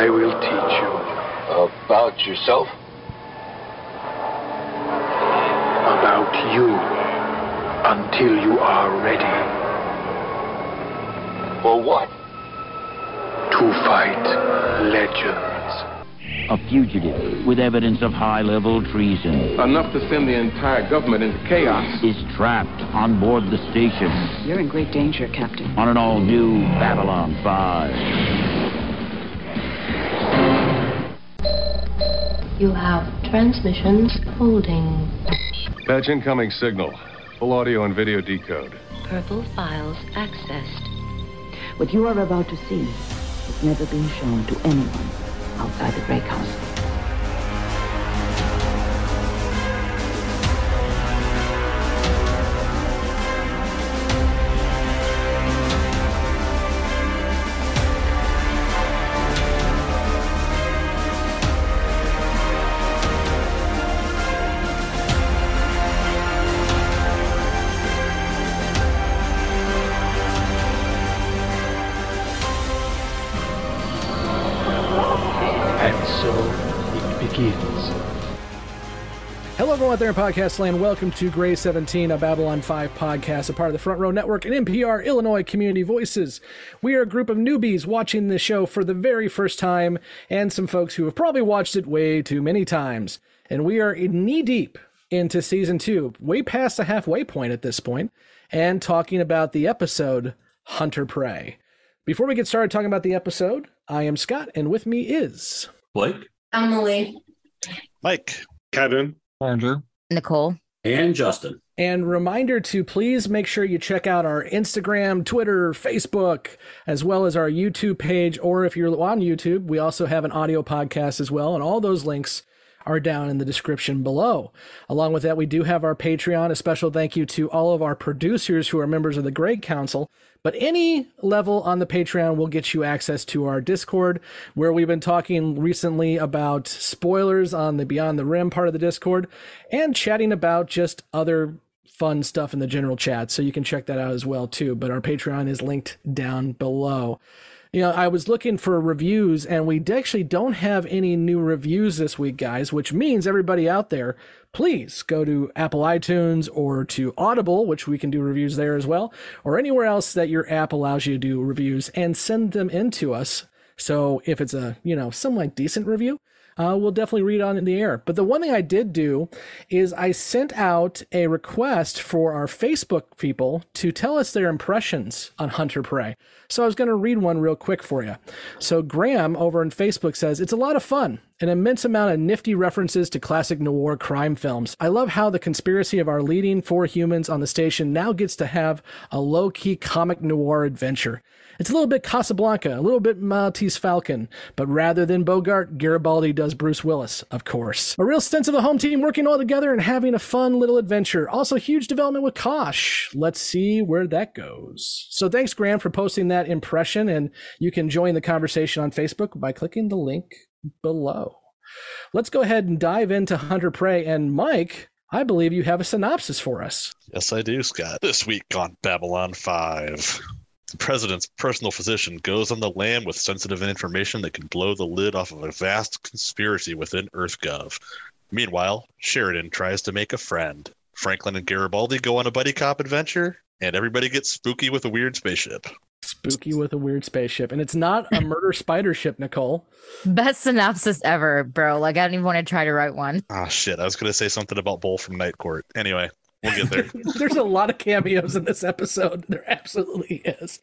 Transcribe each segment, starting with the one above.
I will teach you. About yourself? About you. Until you are ready. For what? To fight legends. A fugitive with evidence of high level treason Enough to send the entire government into chaos. is trapped on board the station You're in great danger, Captain. on an all new Babylon 5. You have transmissions holding. Batch incoming signal. Full audio and video decode. Purple files accessed. What you are about to see has never been shown to anyone outside the Grey Council. There in podcast land. Welcome to Grey 17, a Babylon 5 podcast, a part of the Front Row Network and NPR Illinois Community Voices. We are a group of newbies watching the show for the very first time, and some folks who have probably watched it way too many times. And we are knee deep into season two, way past the halfway point at this point, and talking about the episode Hunter Prey. Before we get started talking about the episode, I am Scott, and with me is. Blake, Emily. Mike. Kevin, Andrew. Nicole. and Justin. And reminder to please make sure you check out our Instagram, Twitter, Facebook, as well as our YouTube page. Or if you're on YouTube, we also have an audio podcast as well. And all those links are down in the description below. Along with that, we do have our Patreon. A special thank you to all of our producers who are members of the Grey Council. But any level on the Patreon will get you access to our Discord, where we've been talking recently about spoilers on the Beyond the Rim part of the Discord and chatting about just other fun stuff in the general chat. So you can check that out as well too. But our Patreon is linked down below. You know, I was looking for reviews and we actually don't have any new reviews this week, guys, which means everybody out there, please go to Apple iTunes or to Audible, which we can do reviews there as well, or anywhere else that your app allows you to do reviews and send them in to us. So if it's a, you know, somewhat decent review, uh, we'll definitely read on in the air. But the one thing I did do is I sent out a request for our Facebook people to tell us their impressions on Hunter Prey. So I was going to read one real quick for you. So Graham over on Facebook says, It's a lot of fun. An immense amount of nifty references to classic noir crime films. I love how the conspiracy of our leading four humans on the station now gets to have a low key comic noir adventure. It's a little bit Casablanca, a little bit Maltese Falcon, but rather than Bogart, Garibaldi does Bruce Willis, of course. A real sense of the home team working all together and having a fun little adventure. Also, huge development with Kosh. Let's see where that goes. So, thanks, Graham, for posting that impression, and you can join the conversation on Facebook by clicking the link below. Let's go ahead and dive into Hunter Prey. And Mike, I believe you have a synopsis for us. Yes, I do, Scott. This week on Babylon 5. The president's personal physician goes on the lam with sensitive information that can blow the lid off of a vast conspiracy within EarthGov. Meanwhile, Sheridan tries to make a friend. Franklin and Garibaldi go on a buddy cop adventure, and everybody gets spooky with a weird spaceship. Spooky with a weird spaceship. And it's not a murder spider ship, Nicole. Best synopsis ever, bro. Like I don't even want to try to write one. Ah, shit. I was going to say something about Bull from Night Court. Anyway, we'll get there. There's a lot of cameos in this episode. There absolutely is.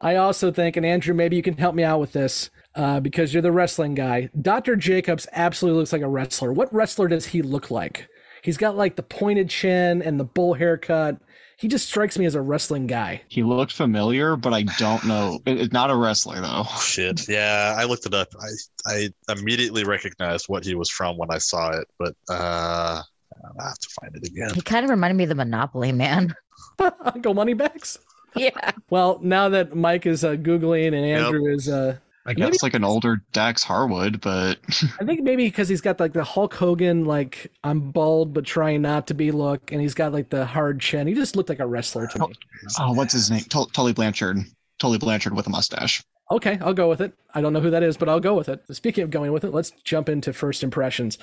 I also think, and Andrew, maybe you can help me out with this uh, because you're the wrestling guy. Dr. Jacobs absolutely looks like a wrestler. What wrestler does he look like? He's got like the pointed chin and the bull haircut. He just strikes me as a wrestling guy. He looked familiar, but I don't know. It- It's not a wrestler though. Shit. Yeah, I looked it up. I I immediately recognized what he was from when I saw it, but uh I have to find it again. He kind of reminded me of the Monopoly man. Uncle Moneybags. Yeah. Well, now that Mike is uh, googling and Andrew is, uh, I maybe- guess like an older Dax Harwood, but I think maybe because he's got like the Hulk Hogan, like I'm bald but trying not to be look, and he's got like the hard chin. He just looked like a wrestler to me. oh, what's his name? Tul- Tully Blanchard. Tully Blanchard with a mustache. Okay, I'll go with it. I don't know who that is, but I'll go with it. Speaking of going with it, let's jump into first impressions.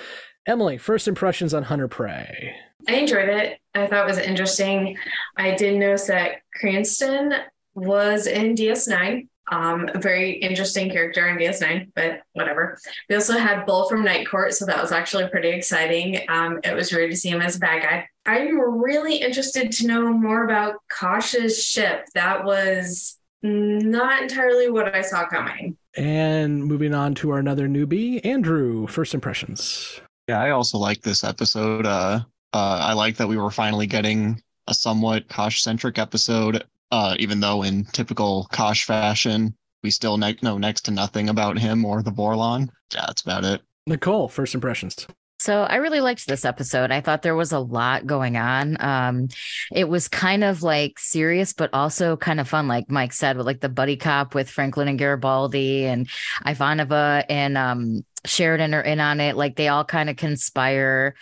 Emily, first impressions on Hunter Prey. I enjoyed it. I thought it was interesting. I did notice that Cranston was in DS9. Um, a very interesting character in DS9, but whatever. We also had Bull from Night Court, so that was actually pretty exciting. Um, it was weird to see him as a bad guy. I'm really interested to know more about Kosh's ship. That was not entirely what I saw coming. And moving on to our another newbie, Andrew, first impressions. Yeah, I also like this episode. Uh, uh, I like that we were finally getting a somewhat Kosh centric episode, uh, even though in typical Kosh fashion, we still ne- know next to nothing about him or the Vorlon. Yeah, that's about it. Nicole, first impressions. So I really liked this episode. I thought there was a lot going on. Um, it was kind of like serious, but also kind of fun, like Mike said, with like the buddy cop with Franklin and Garibaldi and Ivanova and um, Sheridan are in on it. Like they all kind of conspire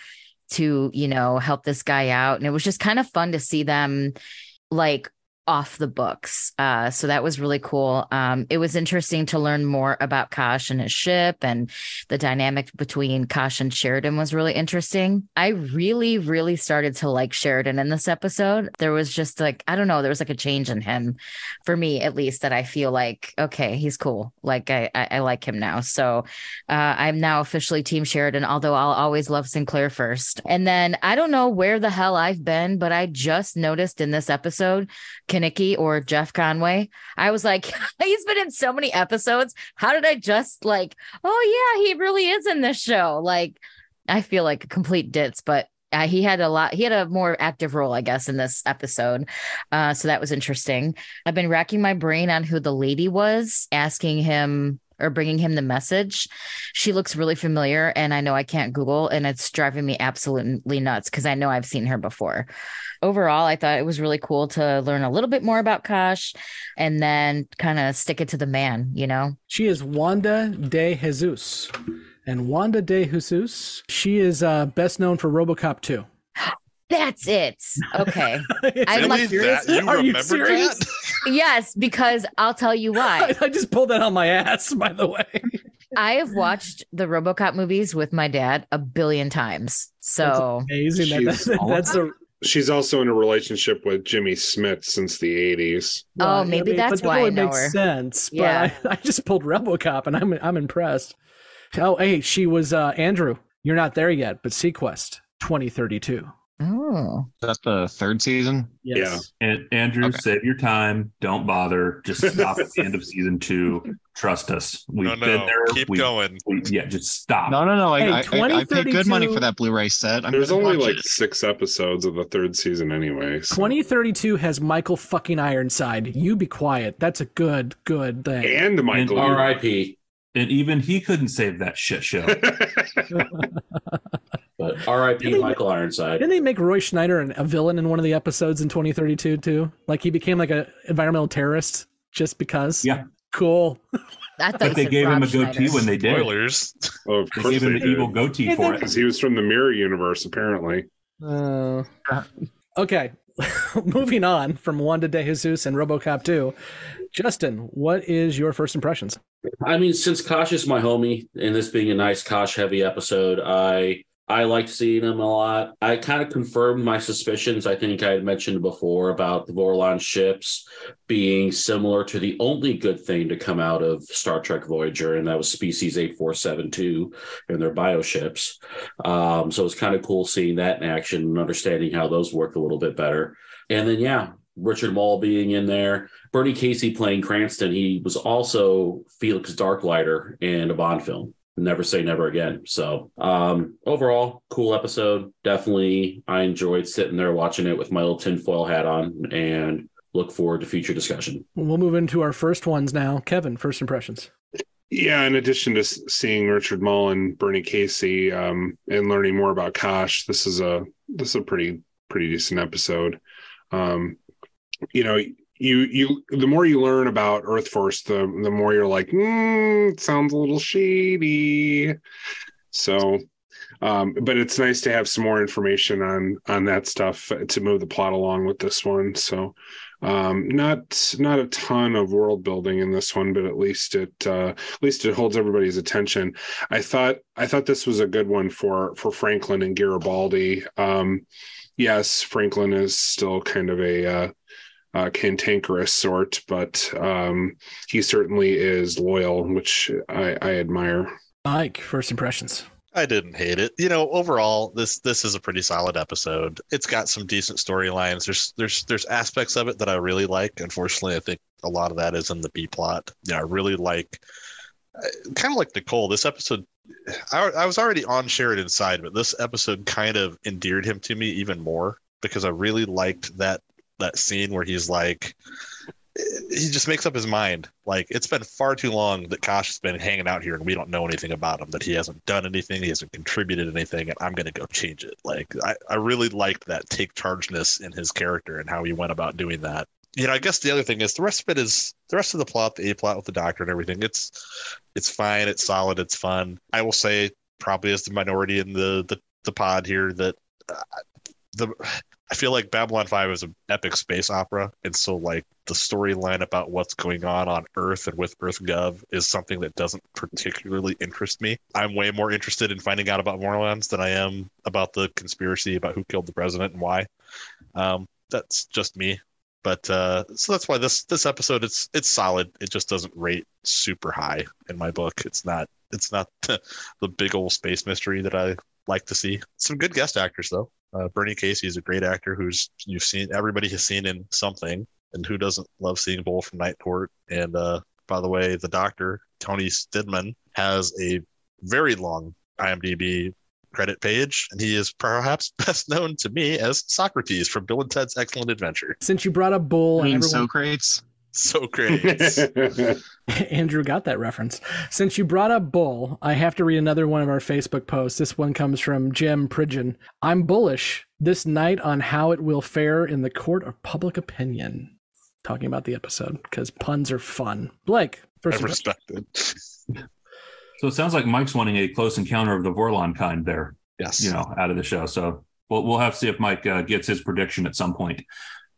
to, you know, help this guy out. And it was just kind of fun to see them like off the books. Uh, so that was really cool. Um, it was interesting to learn more about Kosh and his ship and the dynamic between Kosh and Sheridan was really interesting. I really, really started to like Sheridan in this episode. There was just like, I don't know, there was like a change in him for me, at least that I feel like, okay, he's cool. Like I, I, I like him now. So uh, I'm now officially team Sheridan, although I'll always love Sinclair first. And then I don't know where the hell I've been, but I just noticed in this episode, Kenickie or Jeff Conway. I was like, he's been in so many episodes. How did I just like, oh yeah, he really is in this show? Like, I feel like a complete ditz, but uh, he had a lot, he had a more active role, I guess, in this episode. Uh, so that was interesting. I've been racking my brain on who the lady was, asking him or bringing him the message. She looks really familiar, and I know I can't Google, and it's driving me absolutely nuts because I know I've seen her before. Overall, I thought it was really cool to learn a little bit more about Kosh and then kind of stick it to the man, you know? She is Wanda de Jesus. And Wanda de Jesus, she is uh, best known for Robocop 2. That's it. Okay. I'm like, that? You Are you serious? that? yes, because I'll tell you why. I just pulled that on my ass, by the way. I have watched the RoboCop movies with my dad a billion times. So amazing. That, She's- that- that's a She's also in a relationship with Jimmy Smits since the 80s. Oh, I maybe that's but that why I only know makes her. sense. But Yeah. I, I just pulled RoboCop, and I'm I'm impressed. Oh, hey, she was uh, Andrew. You're not there yet, but SeaQuest 2032. Oh. That's the third season. Yes. And Andrew, save your time. Don't bother. Just stop at the end of season two. Trust us. We've No, no, been there. keep We- going. we- yeah, just stop. No, no, no. I, Hey, I, I, I paid good money for that Blu-ray set. I'm There's only like it. six episodes of the third season anyway. so- 2032 has Michael fucking Ironside. You be quiet. That's a good, good thing. And Michael. R.I.P. And even he couldn't save that shit show. But R.I.P. Michael Ironside. Didn't they make Roy Scheider an, a villain in one of the episodes in 2032 too? Like he became like a environmental terrorist just because. Yeah. Cool. I thought But they said gave him a goatee Scheider. when they did. Spoilers. Oh, of They course gave him they the evil goatee for it. Because he was from the Mirror Universe, apparently. Uh, okay. Moving on from Wanda de Jesus and RoboCop 2. Justin, what is your first impressions? I mean, since Kosh is my homie, and this being a nice Kosh heavy episode, I I liked seeing him a lot. I kind of confirmed my suspicions. I think I had mentioned before about the Vorlon ships being similar to the only good thing to come out of Star Trek Voyager, and that was Species 8472 and their bioships. Um, so it's kind of cool seeing that in action and understanding how those work a little bit better. And then, yeah, Richard Moll being in there, Bernie Casey playing Cranston. He was also Felix Darklighter in a Bond film. Never say never again. So, um, overall, cool episode. Definitely, I enjoyed sitting there watching it with my little tinfoil hat on, and look forward to future discussion. We'll move into our first ones now. Kevin, first impressions. Yeah, in addition to seeing Richard Moll and Bernie Casey um, and learning more about Kosh, this is a this is a pretty pretty decent episode. Um, you know, you you the more you learn about Earth Force, the the more you're like, mm, sounds a little shady. So, um, but it's nice to have some more information on on that stuff to move the plot along with this one. So, Um, not not a ton of world building in this one, but at least it uh, at least it holds everybody's attention. I thought I thought this was a good one for for Franklin and Garibaldi. Um, yes, Franklin is still kind of a uh, uh, cantankerous sort, but um, he certainly is loyal, which I, I admire. Mike, first impressions. I didn't hate it. You know, overall, this this is a pretty solid episode. It's got some decent storylines. There's there's there's aspects of it that I really like. Unfortunately, I think a lot of that is in the B plot. Yeah, I really like, kind of like Nicole. This episode, I, I was already on Sheridan's side, but this episode kind of endeared him to me even more because I really liked that that scene where he's like he just makes up his mind. Like it's been far too long that Kosh has been hanging out here and we don't know anything about him, that he hasn't done anything, he hasn't contributed anything, and I'm gonna go change it. Like I, I really liked that take chargeness in his character and how he went about doing that. You know, I guess the other thing is the rest of it is the rest of the plot, the A plot with the doctor and everything. It's it's fine, it's solid, it's fun. I will say probably as the minority in the the, the pod here that uh, the I feel like Babylon 5 is an epic space opera. And so, like, the storyline about what's going on on Earth and with Earth Gov is something that doesn't particularly interest me. I'm way more interested in finding out about Vorlons than I am about the conspiracy about who killed the president and why. Um, that's just me. But uh, so that's why this this episode it's it's solid. It just doesn't rate super high in my book. It's not it's not the big old space mystery that I like to see. Some good guest actors though. Uh, Bernie Casey is a great actor who's you've seen everybody has seen in something, and who doesn't love seeing Bull from Night Court? And uh, by the way, the Doctor Tony Steedman has a very long IMDb credit page, and he is perhaps best known to me as Socrates from Bill and Ted's Excellent Adventure. Since you brought up Bull, I mean, and everyone... Socrates. Socrates. Andrew got that reference. Since you brought up Bull, I have to read another one of our Facebook posts. This one comes from Jim Pridgeon. I'm bullish this night on how it will fare in the court of public opinion. Talking about the episode because puns are fun. Blake, first I respect it. So it sounds like Mike's wanting a close encounter of the Vorlon kind there. Yes. You know, out of the show. So we'll we'll have to see if Mike uh, gets his prediction at some point.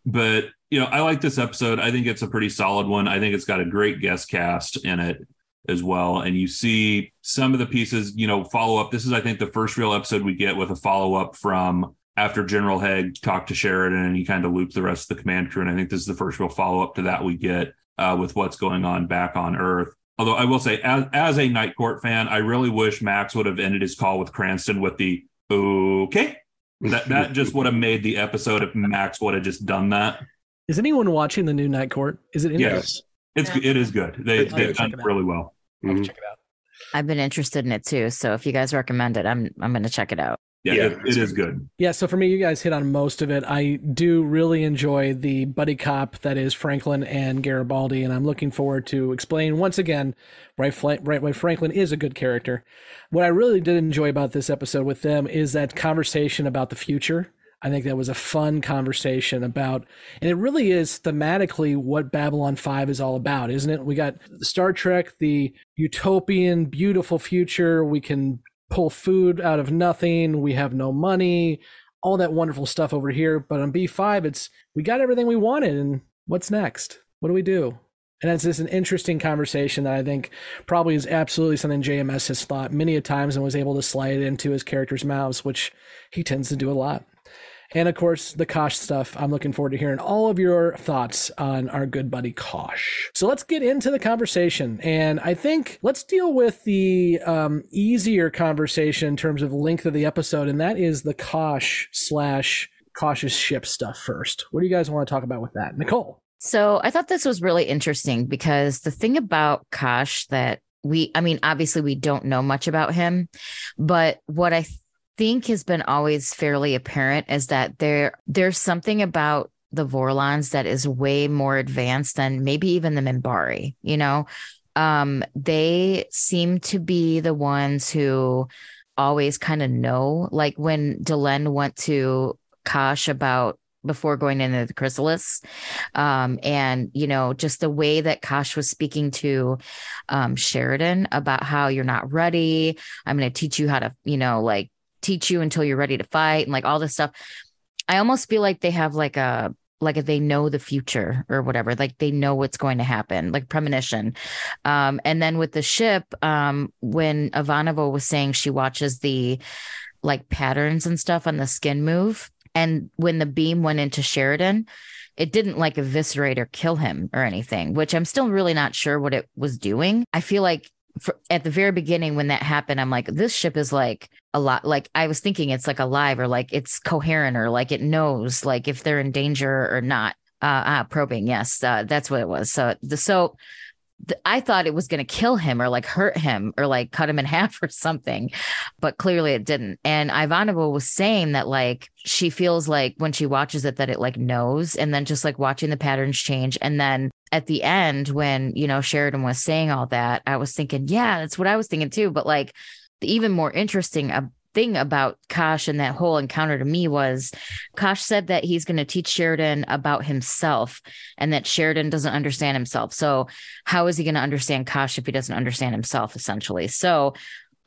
But you know, I like this episode. I think it's a pretty solid one. I think it's got a great guest cast in it as well. And you see some of the pieces, you know, follow up. This is, I think, the first real episode we get with a follow up from after General Hague talked to Sheridan and he kind of looped the rest of the command crew. And I think this is the first real follow up to that we get uh, with what's going on back on Earth. Although I will say, as, as a Night Court fan, I really wish Max would have ended his call with Cranston with the okay. That that just would have made the episode if Max would have just done that. Is anyone watching the new Night Court? Is it? Yes, it's it is good. They I'll they've done really well. I'll mm-hmm. check it out. I've been interested in it too. So if you guys recommend it, I'm I'm going to check it out. Yeah, Yeah, it, it is good. Yeah, so for me, you guys hit on most of it. I do really enjoy the buddy cop that is Franklin and Garibaldi, and I'm looking forward to explain once again right, right why Franklin is a good character. What I really did enjoy about this episode with them is that conversation about the future. I think that was a fun conversation about, and it really is thematically what Babylon 5 is all about, isn't it? We got Star Trek, the utopian, beautiful future. We can pull food out of nothing. We have no money, all that wonderful stuff over here. But on B5, it's we got everything we wanted. And what's next? What do we do? And it's just an interesting conversation that I think probably is absolutely something JMS has thought many a times and was able to slide into his character's mouths, which he tends to do a lot. And of course, the Kosh stuff. I'm looking forward to hearing all of your thoughts on our good buddy Kosh. So let's get into the conversation. And I think let's deal with the um, easier conversation in terms of length of the episode, and that is the Kosh slash Kosh's ship stuff first. What do you guys want to talk about with that? Nicole. So I thought this was really interesting because the thing about Kosh that we, I mean, obviously we don't know much about him, but what I think has been always fairly apparent is that there there's something about the Vorlons that is way more advanced than maybe even the Minbari, you know. Um, they seem to be the ones who always kind of know, like when Delenn went to Kosh about before going into the chrysalis um and you know just the way that kosh was speaking to um sheridan about how you're not ready i'm going to teach you how to you know like teach you until you're ready to fight and like all this stuff i almost feel like they have like a like they know the future or whatever, like they know what's going to happen, like premonition. Um, and then with the ship, um, when Ivanova was saying she watches the like patterns and stuff on the skin move, and when the beam went into Sheridan, it didn't like eviscerate or kill him or anything, which I'm still really not sure what it was doing. I feel like for, at the very beginning when that happened, I'm like, this ship is like a lot. Like I was thinking it's like alive or like it's coherent or like it knows like if they're in danger or not. Uh, ah, probing. Yes, uh, that's what it was. So the so I thought it was going to kill him or like hurt him or like cut him in half or something, but clearly it didn't. And Ivanova was saying that like she feels like when she watches it that it like knows, and then just like watching the patterns change, and then at the end when you know Sheridan was saying all that, I was thinking, yeah, that's what I was thinking too. But like the even more interesting thing about Kosh and that whole encounter to me was Kosh said that he's going to teach Sheridan about himself and that Sheridan doesn't understand himself. So, how is he going to understand Kosh if he doesn't understand himself, essentially? So,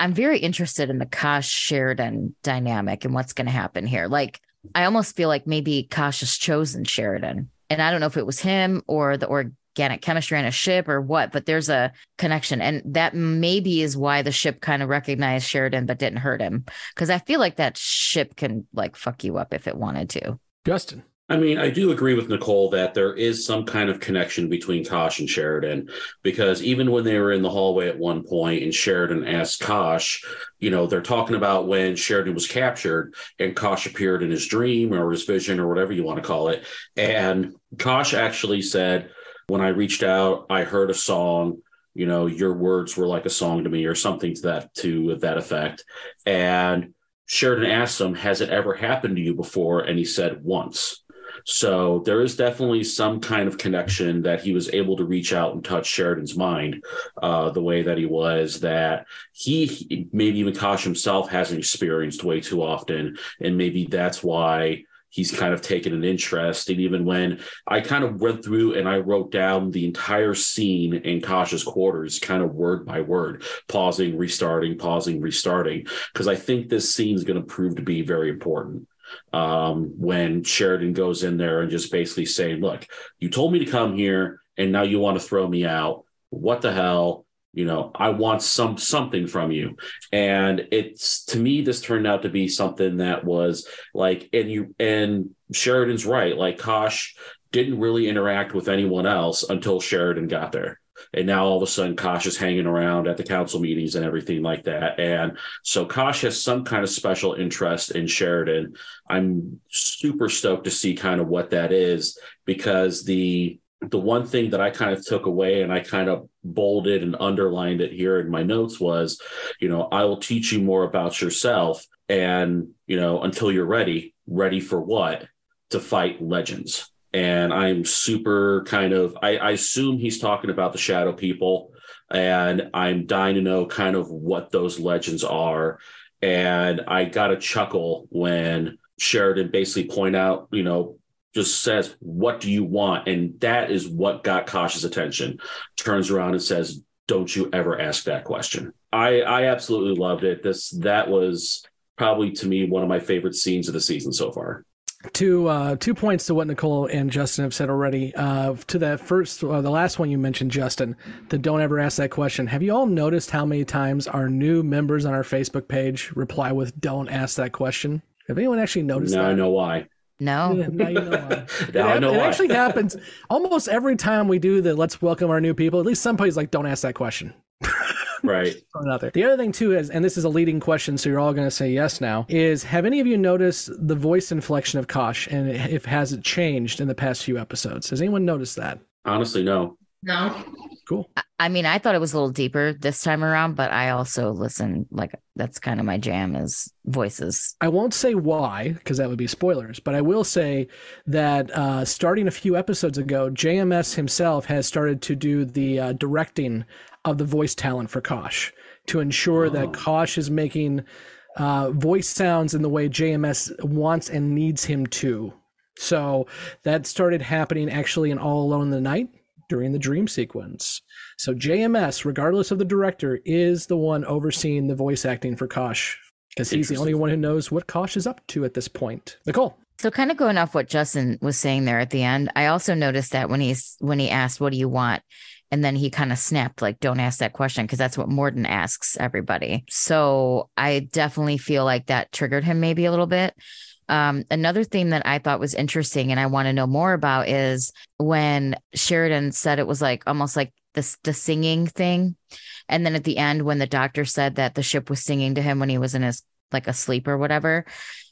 I'm very interested in the Kosh Sheridan dynamic and what's going to happen here. Like, I almost feel like maybe Kosh has chosen Sheridan. And I don't know if it was him or the organic chemistry on a ship or what, but there's a connection. And that maybe is why the ship kind of recognized Sheridan but didn't hurt him. Cause I feel like that ship can like fuck you up if it wanted to. Justin. I mean, I do agree with Nicole that there is some kind of connection between Kosh and Sheridan because even when they were in the hallway at one point and Sheridan asked Kosh, you know, they're talking about when Sheridan was captured and Kosh appeared in his dream or his vision or whatever you want to call it. And Kosh actually said, when I reached out, I heard a song. You know, your words were like a song to me, or something to that to that effect. And Sheridan asked him, "Has it ever happened to you before?" And he said, "Once." So there is definitely some kind of connection that he was able to reach out and touch Sheridan's mind uh, the way that he was, that he, maybe even Kosh himself hasn't experienced way too often. And maybe that's why he's kind of taken an interest. And even when I kind of went through and I wrote down the entire scene in Kosh's quarters, kind of word by word, pausing, restarting, pausing, restarting, because I think this scene is going to prove to be very important. Um, when Sheridan goes in there and just basically saying, Look, you told me to come here and now you want to throw me out. What the hell? you know i want some something from you and it's to me this turned out to be something that was like and you and sheridan's right like kosh didn't really interact with anyone else until sheridan got there and now all of a sudden kosh is hanging around at the council meetings and everything like that and so kosh has some kind of special interest in sheridan i'm super stoked to see kind of what that is because the the one thing that I kind of took away and I kind of bolded and underlined it here in my notes was, you know, I will teach you more about yourself. And, you know, until you're ready, ready for what? To fight legends. And I'm super kind of, I, I assume he's talking about the shadow people. And I'm dying to know kind of what those legends are. And I got a chuckle when Sheridan basically point out, you know, just says, What do you want? And that is what got Kosh's attention. Turns around and says, Don't you ever ask that question. I, I absolutely loved it. This that was probably to me one of my favorite scenes of the season so far. Two uh, two points to what Nicole and Justin have said already. Uh, to that first, uh, the last one you mentioned, Justin, the don't ever ask that question. Have you all noticed how many times our new members on our Facebook page reply with "Don't ask that question"? Have anyone actually noticed? Now that? I know why. No. Yeah, now you know why. now it, I know it why. actually happens almost every time we do the let's welcome our new people. At least somebody's like, don't ask that question. right. Throwing it out there. The other thing too is, and this is a leading question, so you're all going to say yes now. Is have any of you noticed the voice inflection of Kosh, and if has it changed in the past few episodes? Has anyone noticed that? Honestly, no. No. Cool. I mean, I thought it was a little deeper this time around, but I also listen like that's kind of my jam is voices. I won't say why because that would be spoilers, but I will say that uh, starting a few episodes ago, JMS himself has started to do the uh, directing of the voice talent for Kosh to ensure that Kosh is making uh, voice sounds in the way JMS wants and needs him to. So that started happening actually in All Alone in the Night during the dream sequence. So JMS, regardless of the director, is the one overseeing the voice acting for Kosh because he's the only one who knows what Kosh is up to at this point. Nicole. So kind of going off what Justin was saying there at the end, I also noticed that when he's when he asked, "What do you want?" And then he kind of snapped like don't ask that question because that's what Morden asks everybody. So I definitely feel like that triggered him maybe a little bit. Um, another thing that I thought was interesting and I want to know more about is when Sheridan said it was like almost like the the singing thing, and then at the end when the doctor said that the ship was singing to him when he was in his like asleep or whatever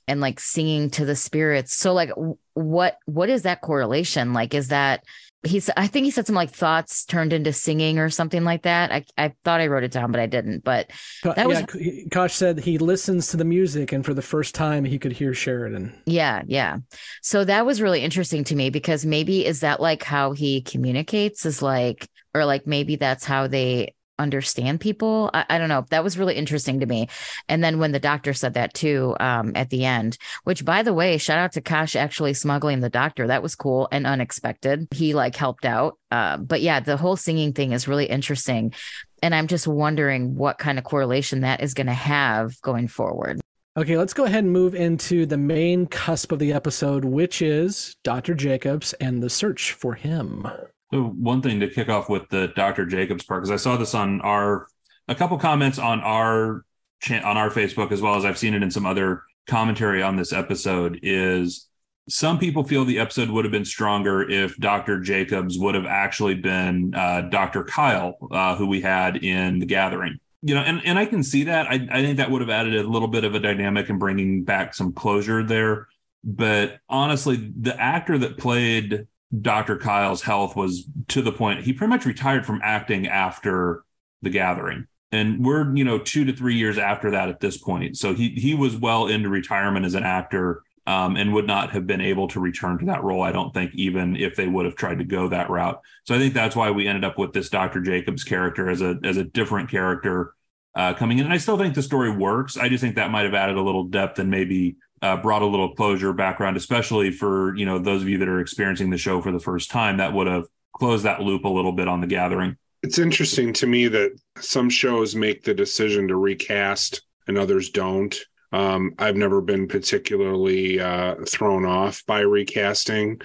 and like singing to the spirits so like what what is that correlation like is that he's i think he said some like thoughts turned into singing or something like that. I, I thought i wrote it down but i didn't but that was kosh said he listens to the music and for the first time he could hear sheridan. Yeah yeah. So that was really interesting to me because maybe is that like how he communicates is like or like maybe that's how they understand people. I, I, don't know. That was really interesting to me. And then when the doctor said that too um, at the end, which by the way, shout out to Kosh actually smuggling the doctor. That was cool and unexpected. He like helped out. Uh, but yeah, the whole singing thing is really interesting. And I'm just wondering what kind of correlation that is going to have going forward. Okay, let's go ahead and move into the main cusp of the episode, which is Dr. Jacobs and the search for him. One thing to kick off with the Dr. Jacobs part, because I saw this on our a couple comments on our on our Facebook as well as I've seen it in some other commentary on this episode is some people feel the episode would have been stronger if Dr. Jacobs would have actually been uh, Dr. Kyle, uh, who we had in The Gathering. You know, and, and I can see that. I, I think that would have added a little bit of a dynamic and bringing back some closure there. But honestly, the actor that played Dr. Kyle's health was to the point he pretty much retired from acting after the gathering. And we're, you know, two to three years after that at this point. So he he was well into retirement as an actor um, and would not have been able to return to that role, I don't think, even if they would have tried to go that route. So I think that's why we ended up with this Dr. Jacobs character as a as a different character uh, coming in. And I still think the story works. I just think that might have added a little depth and maybe uh, brought a little closure background, especially for you know those of you that are experiencing the show for the first time. That would have closed that loop a little bit on the gathering. It's interesting to me that some shows make the decision to recast and others don't. Um, I've never been particularly uh, thrown off by recasting.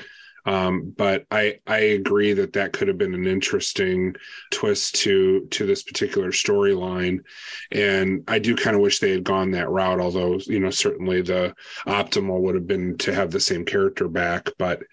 Um, but I I agree that that could have been an interesting twist to to this particular storyline, and I do kind of wish they had gone that route. Although you know certainly the optimal would have been to have the same character back, but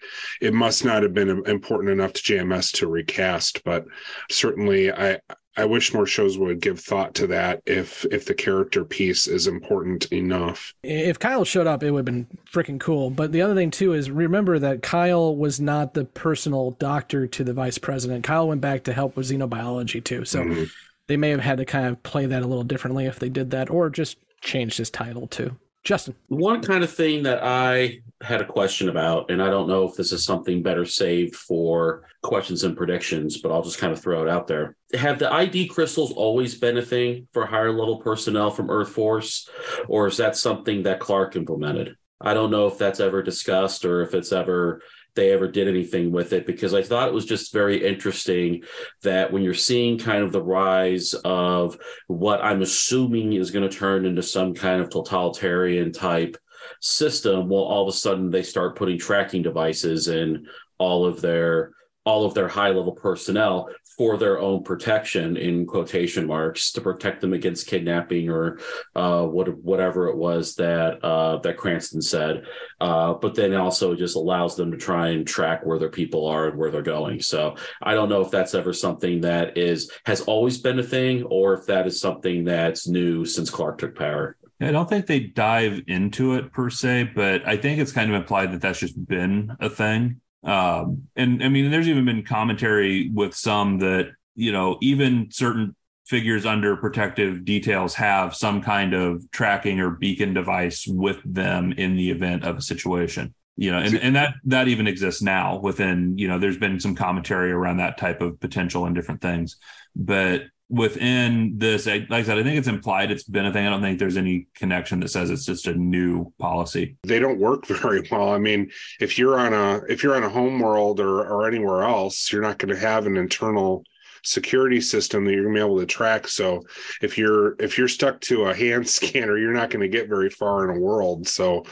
it must not have been important enough to JMS to recast. But certainly I I wish more shows would give thought to that if if the character piece is important enough. If Kyle showed up, it would have been freaking cool. But the other thing too is remember that Kyle was not the personal doctor to the vice president. Kyle went back to help with xenobiology too. So mm-hmm. they may have had to kind of play that a little differently if they did that, or just changed his title too. Justin. One kind of thing that I had a question about, and I don't know if this is something better saved for questions and predictions, but I'll just kind of throw it out there. Have the ID crystals always been a thing for higher level personnel from Earth Force, or is that something that Clark implemented? I don't know if that's ever discussed or if it's ever they ever did anything with it because I thought it was just very interesting that when you're seeing kind of the rise of what I'm assuming is going to turn into some kind of totalitarian type system, well, all of a sudden they start putting tracking devices in all of their all of their high level personnel for their own protection in quotation marks to protect them against kidnapping or uh, what, whatever it was that uh, that Cranston said. Uh, but then also just allows them to try and track where their people are and where they're going. So I don't know if that's ever something that is has always been a thing or if that is something that's new since Clark took power. I don't think they dive into it per se, but I think it's kind of implied that that's just been a thing. Um, and I mean, there's even been commentary with some that, you know, even certain figures under protective details have some kind of tracking or beacon device with them in the event of a situation you know and, and that that even exists now within you know there's been some commentary around that type of potential and different things. But within this, like I said, I think it's implied it's been a thing. I don't think there's any connection that says it's just a new policy. They don't work very well. I mean, if you're on a if you're on a home world or or anywhere else, you're not going to have an internal security system that you're gonna be able to track. So if you're if you're stuck to a hand scanner, you're not going to get very far in a world. So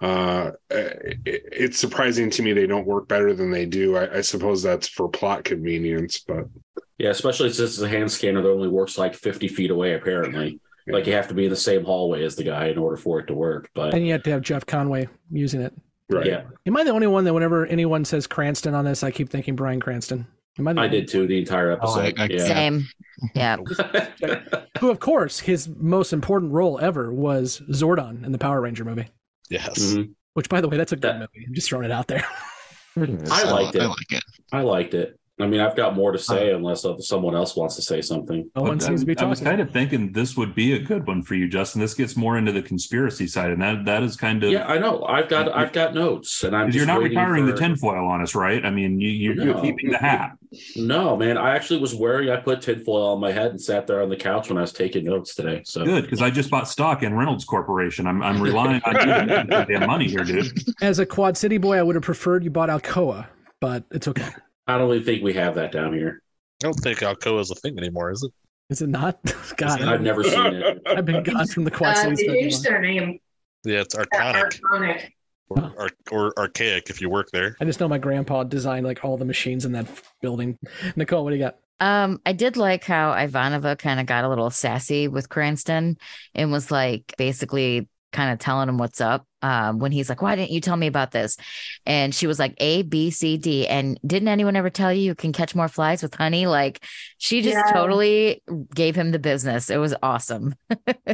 uh, it, it's surprising to me they don't work better than they do. I, I suppose that's for plot convenience, but Yeah, especially since it's a hand scanner that only works like 50 feet away, apparently. Like you have to be in the same hallway as the guy in order for it to work. But And you have to have Jeff Conway using it. Right. yeah, Am I the only one that whenever anyone says Cranston on this, I keep thinking Brian Cranston? Am I, I did too the entire episode. I- I- yeah. Same. Yeah. Who, of course, his most important role ever was Zordon in the Power Ranger movie. Yes. Mhm. Which, by the way, that's a good movie. I'm just throwing it out there. I liked it. I like it. I liked it. I mean, I've got more to say unless someone else wants to say something. No one I, seems to be talking. I was kind of thinking this would be a good one for you, Justin. This gets more into the conspiracy side, and that that is kind of Yeah, I know. I've got I've got notes, and I'm. because you're not waiting retiring for- the tinfoil on us, right? I mean, you, you, you're No. keeping the hat. No, man. I actually was wearing. I put tinfoil on my head and sat there on the couch when I was taking notes today. So Good, because I just bought stock in Reynolds Corporation. I'm I'm relying on you to make damn money here, dude. As a Quad City boy, I would have preferred you bought Alcoa, but it's okay. I don't even think we have that down here. I don't think Alcoa is a thing anymore, is it? Is it not? God, I've never seen it. I've been gone from the Quad Uh, Cities. they for changed their name. Yeah, it's to archonic Arconic. or, or, or archaic if you work there. I just know my grandpa designed like all the machines in that building. Nicole, what do you got? Um, I did like how Ivanova kind of got a little sassy with Cranston and was like basically kind of telling him what's up. Um, when he's like, Why didn't you tell me about this? And she was like, A, B, C, D. And didn't anyone ever tell you you can catch more flies with honey? Like she just Yeah. totally gave him the business. It was awesome.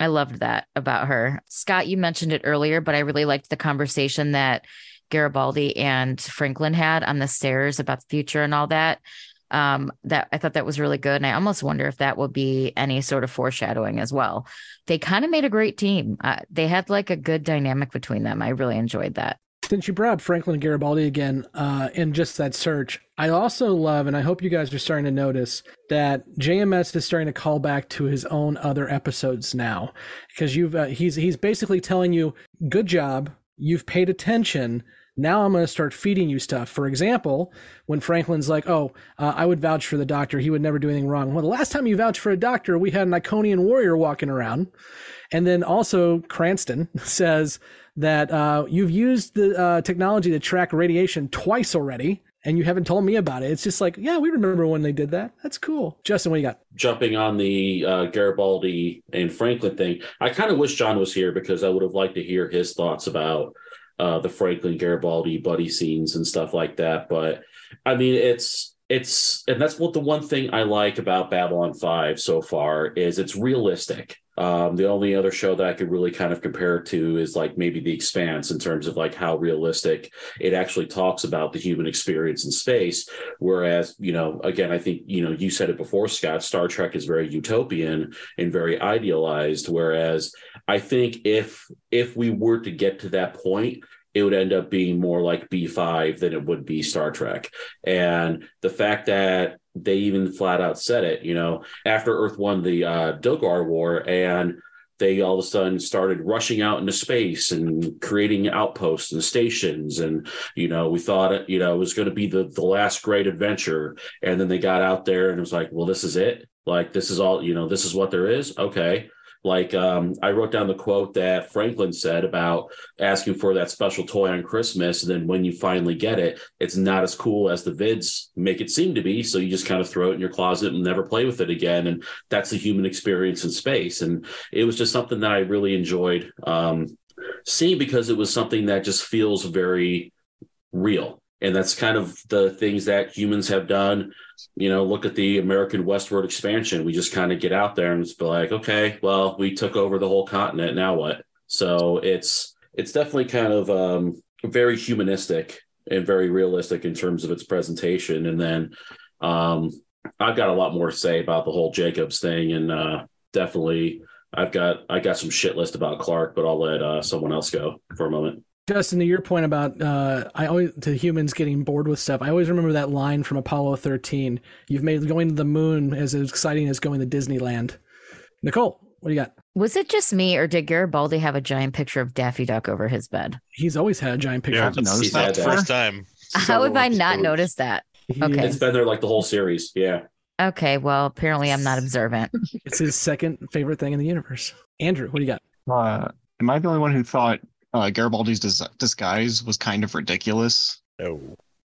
I loved that about her. Scott, you mentioned it earlier, but I really liked the conversation that Garibaldi and Franklin had on the stairs about the future and all that. Um, that I thought that was really good. And I almost wonder if that will be any sort of foreshadowing as well. They kind of made a great team. Uh, they had like a good dynamic between them. I really enjoyed that. Since you brought up Franklin Garibaldi again, uh, in just that search, I also love, and I hope you guys are starting to notice that JMS is starting to call back to his own other episodes now, because you've uh, he's he's basically telling you, "Good job, you've paid attention." Now I'm going to start feeding you stuff. For example, when Franklin's like, "Oh, uh, I would vouch for the doctor. He would never do anything wrong." Well, the last time you vouched for a doctor, we had an Iconian warrior walking around. And then also Cranston says that uh, you've used the uh, technology to track radiation twice already, and you haven't told me about it. It's just like, yeah, we remember when they did that. That's cool. Justin, what you got? Jumping on the uh, Garibaldi and Franklin thing, I kind of wish John was here because I would have liked to hear his thoughts about uh, the Franklin Garibaldi buddy scenes and stuff like that. But I mean, it's it's and that's what the one thing I like about Babylon Five so far is it's realistic. Um, the only other show that I could really kind of compare to is like maybe The Expanse in terms of like how realistic it actually talks about the human experience in space. Whereas, you know, again, I think, you know, you said it before, Scott, Star Trek is very utopian and very idealized. Whereas I think if if we were to get to that point, it would end up being more like B5 than it would be Star Trek. And the fact that they even flat out said it, you know, after Earth won the uh, Dilgar War and they all of a sudden started rushing out into space and creating outposts and stations. And, you know, we thought, it, you know, it was going to be the, the last great adventure. And then they got out there and it was like, well, this is it. Like, this is all, you know, this is what there is. Okay. Like um, I wrote down the quote that Franklin said about asking for that special toy on Christmas, and then when you finally get it, it's not as cool as the vids make it seem to be. So you just kind of throw it in your closet and never play with it again. And that's the human experience in space. And it was just something that I really enjoyed um, seeing because it was something that just feels very real. And that's kind of the things that humans have done you know, look at the American westward expansion. We just kind of get out there and it's like, okay, well, we took over the whole continent. Now what? So it's it's definitely kind of um, very humanistic and very realistic in terms of its presentation. And then um, I've got a lot more to say about the whole Jacobs thing, and uh, definitely I've got I got some shit list about Clark, but I'll let uh, someone else go for a moment. Justin, to your point about uh, I always to humans getting bored with stuff. I always remember that line from Apollo 13. You've made going to the moon as exciting as going to Disneyland. Nicole, what do you got? Was it just me, or did Garibaldi have a giant picture of Daffy Duck over his bed? He's always had a giant picture. Yeah, of I've noticed He's that had that. for- First time. How have I not episodes. noticed that? Okay. It's been there like the whole series. Yeah. Okay, well, apparently I'm not observant. It's his second favorite thing in the universe. Andrew, what do you got? Uh, am I the only one who thought uh, Garibaldi's dis- disguise was kind of ridiculous? Oh.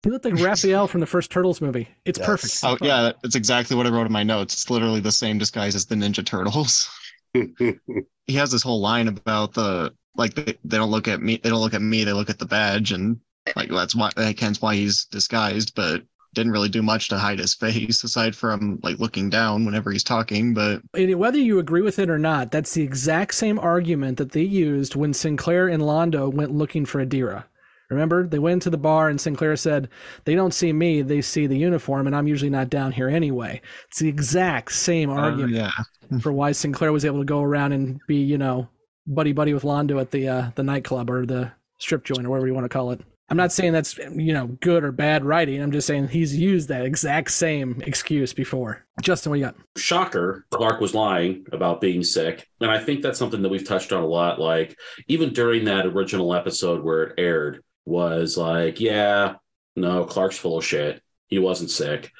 He looked like Raphael from the first Turtles movie. It's perfect. Oh yeah, that's exactly what I wrote in my notes. It's literally the same disguise as the Ninja Turtles. he has this whole line about the like they, they don't look at me, they don't look at me, they look at the badge, and like that's why like hence why he's disguised, but didn't really do much to hide his face aside from like looking down whenever he's talking. But And whether you agree with it or not, that's the exact same argument that they used when Sinclair and Londo went looking for Adira. Remember, they went to the bar and Sinclair said, They don't see me, they see the uniform, and I'm usually not down here anyway. It's the exact same argument yeah. for why Sinclair was able to go around and be, you know, buddy buddy with Londo at the uh, the nightclub or the strip joint or whatever you want to call it. I'm not saying that's you know good or bad writing. I'm just saying he's used that exact same excuse before. Justin, what you got? shocker clark was lying about being sick and i think that's something that we've touched on a lot like even during that original episode where it aired was like yeah no clark's full of shit he wasn't sick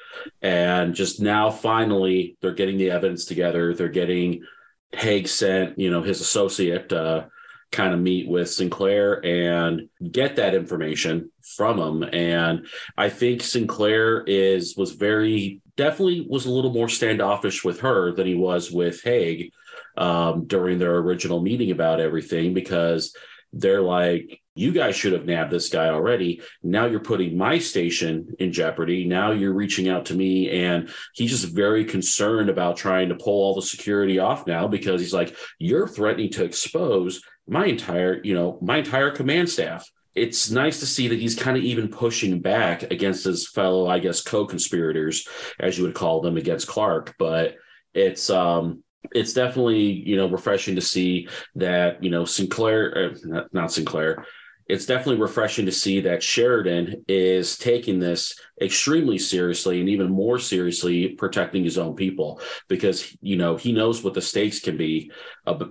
and just now finally they're getting the evidence together they're getting hague sent you know his associate uh kind of meet with Sinclair and get that information from him. And I think Sinclair is was very definitely was a little more standoffish with her than he was with Hague um, during their original meeting about everything because they're like, you guys should have nabbed this guy already. Now you're putting my station in jeopardy. Now you're reaching out to me. And he's just very concerned about trying to pull all the security off now because he's like, you're threatening to expose my entire, you know, my entire command staff. It's nice to see that he's kind of even pushing back against his fellow, I guess, co-conspirators, as you would call them, against Clark. But it's um it's definitely you know refreshing to see that you know Sinclair, uh, not Sinclair. It's definitely refreshing to see that Sheridan is taking this extremely seriously and even more seriously protecting his own people because you know he knows what the stakes can be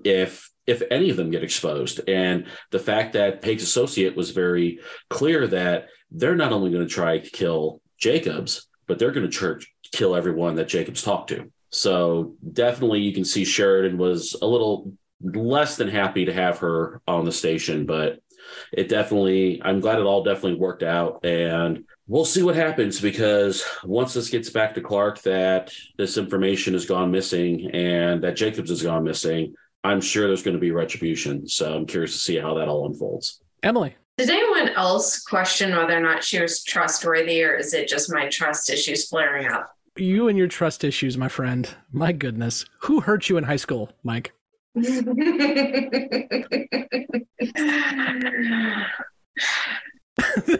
if if any of them get exposed. And the fact that Hague's associate was very clear that they're not only going to try to kill Jacobs, but they're going to try kill everyone that Jacobs talked to. So definitely you can see Sheridan was a little less than happy to have her on the station, but it definitely I'm glad it all definitely worked out and we'll see what happens because once this gets back to Clark that this information has gone missing and that Jacobs has gone missing, I'm sure there's going to be retribution. So I'm curious to see how that all unfolds. Emily. Did anyone else question whether or not she was trustworthy, or is it just my trust issues flaring up? You and your trust issues, my friend. My goodness. Who hurt you in high school, Mike?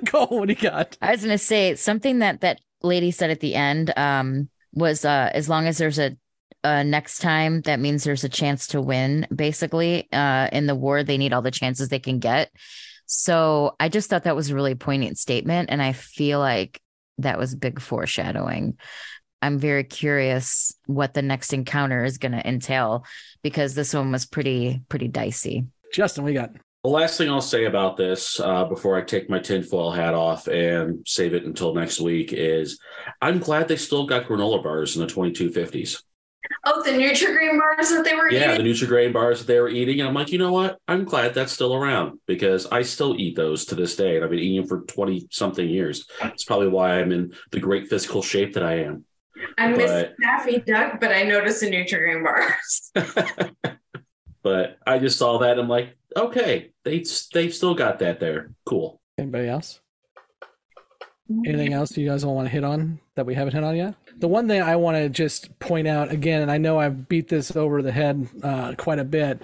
Go, what do you got? I was gonna say something that that lady said at the end um, was uh, as long as there's a, a next time, that means there's a chance to win. Basically, uh, in the war, they need all the chances they can get. So I just thought that was a really poignant statement, and I feel like that was big foreshadowing. I'm very curious what the next encounter is going to entail because this one was pretty pretty dicey. Justin, we got. The last thing I'll say about this uh, before I take my tinfoil hat off and save it until next week is I'm glad they still got granola bars in the 2250s. Oh, the Nutri-Grain bars that they were Yeah, eating. the Nutri-Grain bars that they were eating. And I'm like, you know what? I'm glad that's still around because I still eat those to this day. And I've been eating them for 20 something years. It's probably why I'm in the great physical shape that I am. I miss but- Daffy Duck, but I noticed the Nutri-Grain bars. But I just saw that. I'm like, okay, they they still got that there. Cool. Anybody else? Anything else you guys all want to hit on that we haven't hit on yet? The one thing I want to just point out again, and I know I've beat this over the head uh, quite a bit,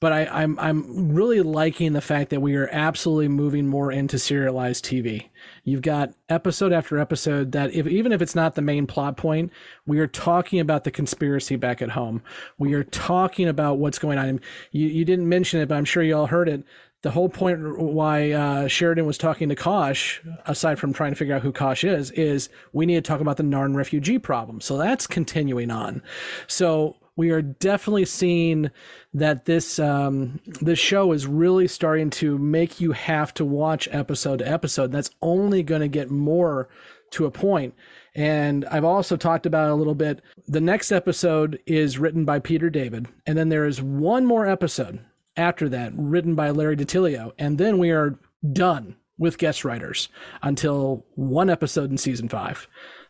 but I, I'm I'm really liking the fact that we are absolutely moving more into serialized TV. You've got episode after episode that if even if it's not the main plot point, we are talking about the conspiracy back at home. We are talking about what's going on. You you didn't mention it, but I'm sure you all heard it. The whole point why uh, Sheridan was talking to Kosh, aside from trying to figure out who Kosh is, is we need to talk about the Narn refugee problem. So that's continuing on. So we are definitely seeing that this um, this show is really starting to make you have to watch episode to episode. That's only going to get more to a point. And I've also talked about a little bit. The next episode is written by Peter David, and then there is one more episode after that written by Larry DiTillio, and then we are done with guest writers until one episode in season five.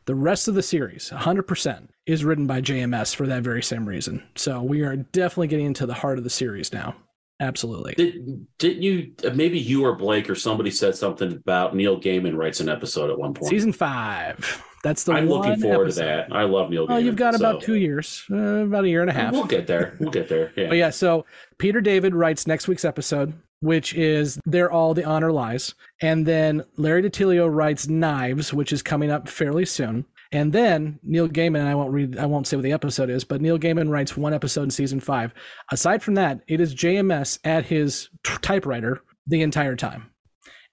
The rest of the series, 100%, is written by JMS for that very same reason. So we are definitely getting into the heart of the series now. Absolutely. Did, didn't you, maybe you or Blake or somebody said something about Neil Gaiman writes an episode at one point? Season five. That's the one. I'm looking forward episode. to that. I love Neil Gaiman. Well, you've got about two years, uh, about a year and a half. We'll get there. We'll get there. Yeah. But yeah, so Peter David writes next week's episode, which is There All the Honor Lies. And then Larry DiTillio writes Knives, which is coming up fairly soon. And then Neil Gaiman, I won't read, I won't say what the episode is, but Neil Gaiman writes one episode in season five. Aside from that, it is JMS at his t- typewriter the entire time.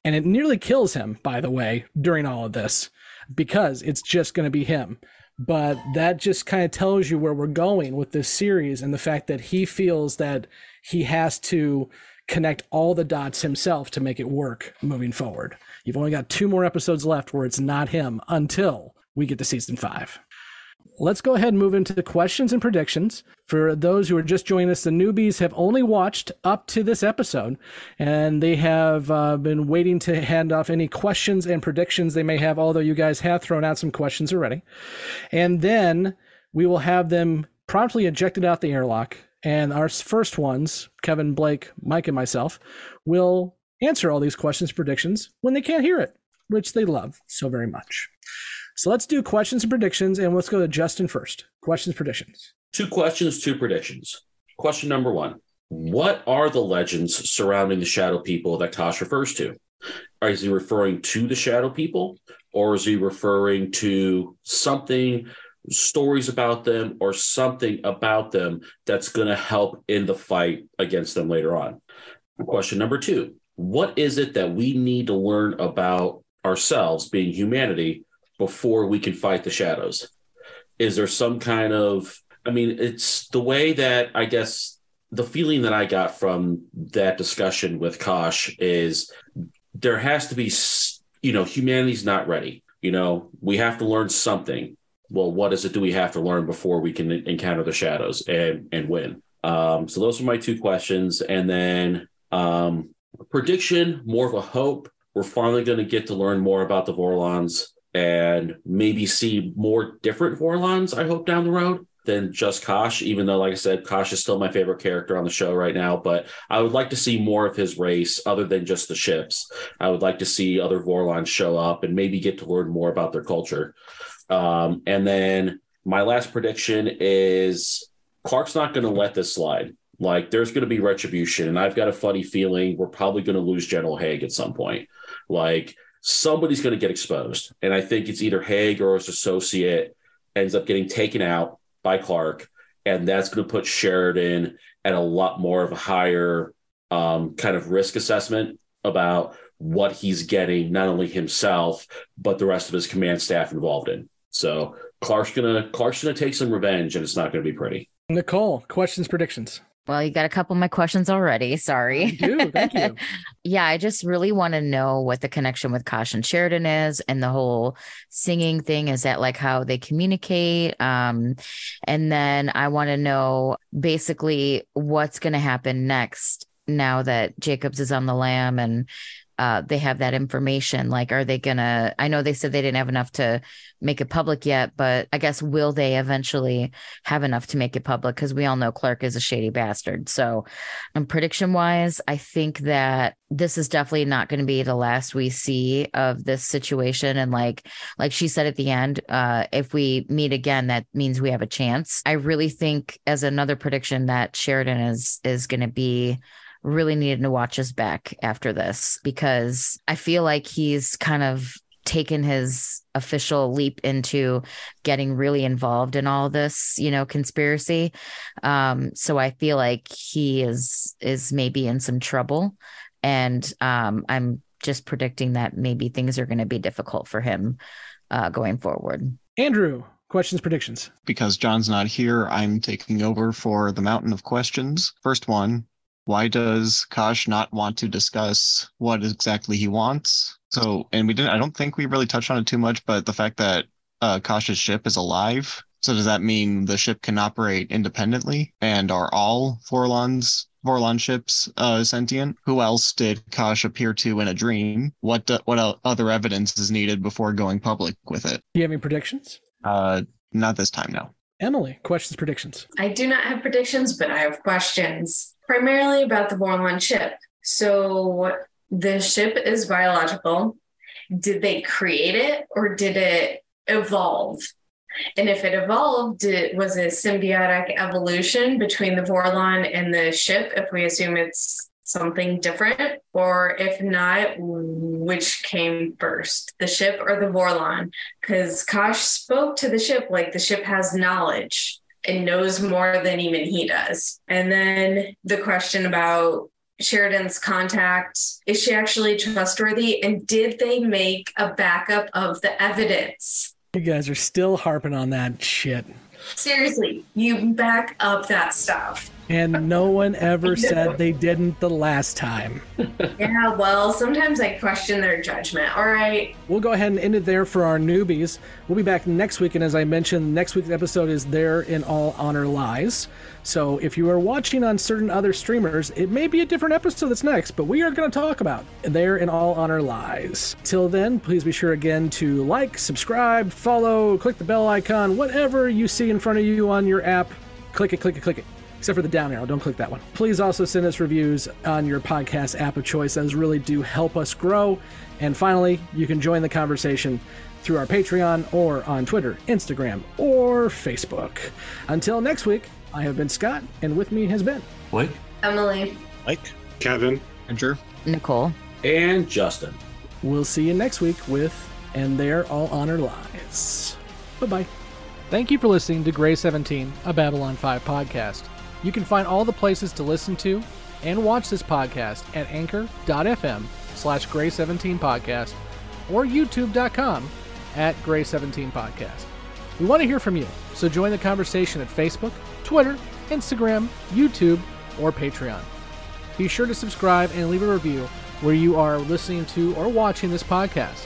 And it nearly kills him, by the way, during all of this, because it's just going to be him. But that just kind of tells you where we're going with this series and the fact that he feels that he has to connect all the dots himself to make it work moving forward. You've only got two more episodes left where it's not him until we get to season five. Let's go ahead and move into the questions and predictions. For those who are just joining us, the newbies have only watched up to this episode, and they have uh, been waiting to hand off any questions and predictions they may have, although you guys have thrown out some questions already. And then we will have them promptly ejected out the airlock. And our first ones, Kevin, Blake, Mike, and myself, will answer all these questions predictions when they can't hear it, which they love so very much. So let's do questions and predictions, and let's go to Justin first. Questions, predictions. Two questions, two predictions. Question number one What are the legends surrounding the shadow people that Kosh refers to? Is he referring to the shadow people, or is he referring to something, stories about them, or something about them that's going to help in the fight against them later on? Question number two What is it that we need to learn about ourselves, being humanity, before we can fight the shadows? Is there some kind of, I mean, it's the way that I guess the feeling that I got from that discussion with Kosh is there has to be, you know, humanity's not ready. You know, we have to learn something. Well, what is it do we have to learn before we can encounter the shadows and and win? Um, so those are my two questions, and then um, prediction, more of a hope. We're finally going to get to learn more about the Vorlons and maybe see more different Vorlons. I hope down the road than just Kosh. Even though, like I said, Kosh is still my favorite character on the show right now, but I would like to see more of his race other than just the ships. I would like to see other Vorlons show up and maybe get to learn more about their culture. Um, and then my last prediction is Clark's not going to let this slide. Like there's going to be retribution, and I've got a funny feeling we're probably going to lose General Hague at some point. Like somebody's going to get exposed, and I think it's either Hague or his associate ends up getting taken out by Clark, and that's going to put Sheridan at a lot more of a higher um, kind of risk assessment about what he's getting, not only himself but the rest of his command staff involved in. So Clark's gonna Clark's gonna take some revenge, and it's not going to be pretty. Nicole, questions, predictions. Well, you got a couple of my questions already. Sorry. do. Thank you. yeah, I just really want to know what the connection with Kosh and Sheridan is and the whole singing thing. Is that like how they communicate? Um, and then I want to know basically what's going to happen next now that Jacobs is on the lam and uh, they have that information. Like, are they to? I know they said they didn't have enough to make it public yet, but I guess will they eventually have enough to make it public? Because we all know Clark is a shady bastard. So, um, prediction wise, I think that this is definitely not going to be the last we see of this situation. And like, like she said at the end, uh, if we meet again, that means we have a chance. I really think, as another prediction, that Sheridan is is going to be really needed to watch his back after this because I feel like he's kind of taken his official leap into getting really involved in all this, you know, conspiracy. Um, so I feel like he is is maybe in some trouble. And um, I'm just predicting that maybe things are going to be difficult for him uh, going forward. Andrew, questions, predictions. Because John's not here, I'm taking over for the mountain of questions. First one why does Kosh not want to discuss what exactly he wants? So, and we didn't, I don't think we really touched on it too much, but the fact that uh, Kosh's ship is alive. So does that mean the ship can operate independently? And are all Vorlon's Vorlon ships uh, sentient? Who else did Kosh appear to in a dream? What uh, what other evidence is needed before going public with it? Do you have any predictions? Uh, not this time, no. Emily, questions, predictions. I do not have predictions, but I have questions primarily about the Vorlon ship. So the ship is biological. Did they create it or did it evolve? And if it evolved, did, was a symbiotic evolution between the Vorlon and the ship, if we assume it's something different? Or if not, which came first, the ship or the Vorlon? Because Kosh spoke to the ship like the ship has knowledge and knows more than even he does. And then the question about Sheridan's contact is she actually trustworthy? And did they make a backup of the evidence? You guys are still harping on that shit. Seriously, you back up that stuff. And no one ever said they didn't the last time. Yeah, well, sometimes I question their judgment. All right. We'll go ahead and end it there for our newbies. We'll be back next week. And as I mentioned, next week's episode is There in All Honor Lies. So if you are watching on certain other streamers, it may be a different episode that's next, but we are going to talk about There in All Honor Lies. Till then, please be sure again to like, subscribe, follow, click the bell icon, whatever you see in front of you on your app. Click it, click it, click it except for the down arrow. Don't click that one. Please also send us reviews on your podcast app of choice. Those really do help us grow. And finally, you can join the conversation through our Patreon or on Twitter, Instagram, or Facebook. Until next week, I have been Scott, and with me has been Blake, Emily, Mike, Kevin, Andrew, Nicole, and Justin. We'll see you next week with And There All Honor Lies. Bye bye. Thank you for listening to Grey 17, a Babylon 5 podcast. You can find all the places to listen to and watch this podcast at anchor.fm slash grey17 podcast or youtube.com at grey17 podcast. We want to hear from you, so join the conversation at Facebook, Twitter, Instagram, YouTube, or Patreon. Be sure to subscribe and leave a review where you are listening to or watching this podcast.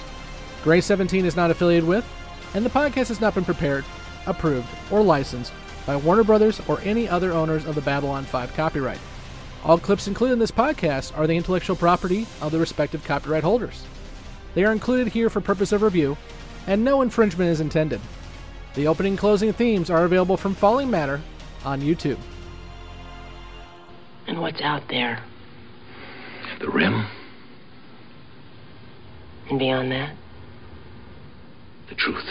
Grey 17 is not affiliated with, and the podcast has not been prepared, approved, or licensed by Warner Brothers or any other owners of the Babylon 5 copyright. All clips included in this podcast are the intellectual property of the respective copyright holders. They are included here for purpose of review, and no infringement is intended. The opening and closing themes are available from Falling Matter on YouTube. And what's out there? The rim, And beyond that? the truth.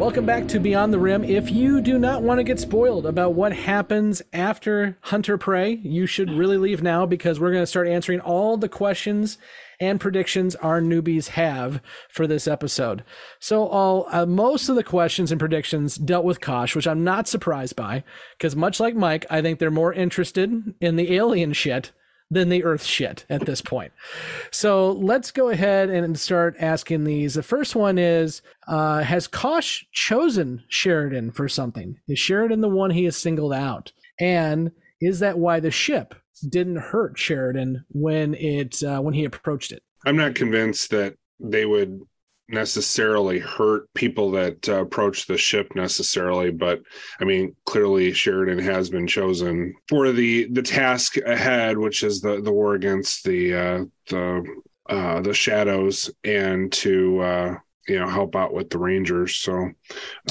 Welcome back to Beyond the Rim. If you do not want to get spoiled about what happens after Hunter Prey, you should really leave now because we're going to start answering all the questions and predictions our newbies have for this episode. So, all uh, most of the questions and predictions dealt with Kosh, which I'm not surprised by because much like Mike, I think they're more interested in the alien shit than the Earth shit at this point. So let's go ahead and start asking these. The first one is uh, Has Kosh chosen Sheridan for something? Is Sheridan the one he has singled out? And is that why the ship didn't hurt Sheridan when it uh, when he approached it? I'm not convinced that they would necessarily hurt people that uh, approach the ship necessarily but i mean clearly sheridan has been chosen for the the task ahead which is the the war against the uh the uh the shadows and to uh you know help out with the rangers so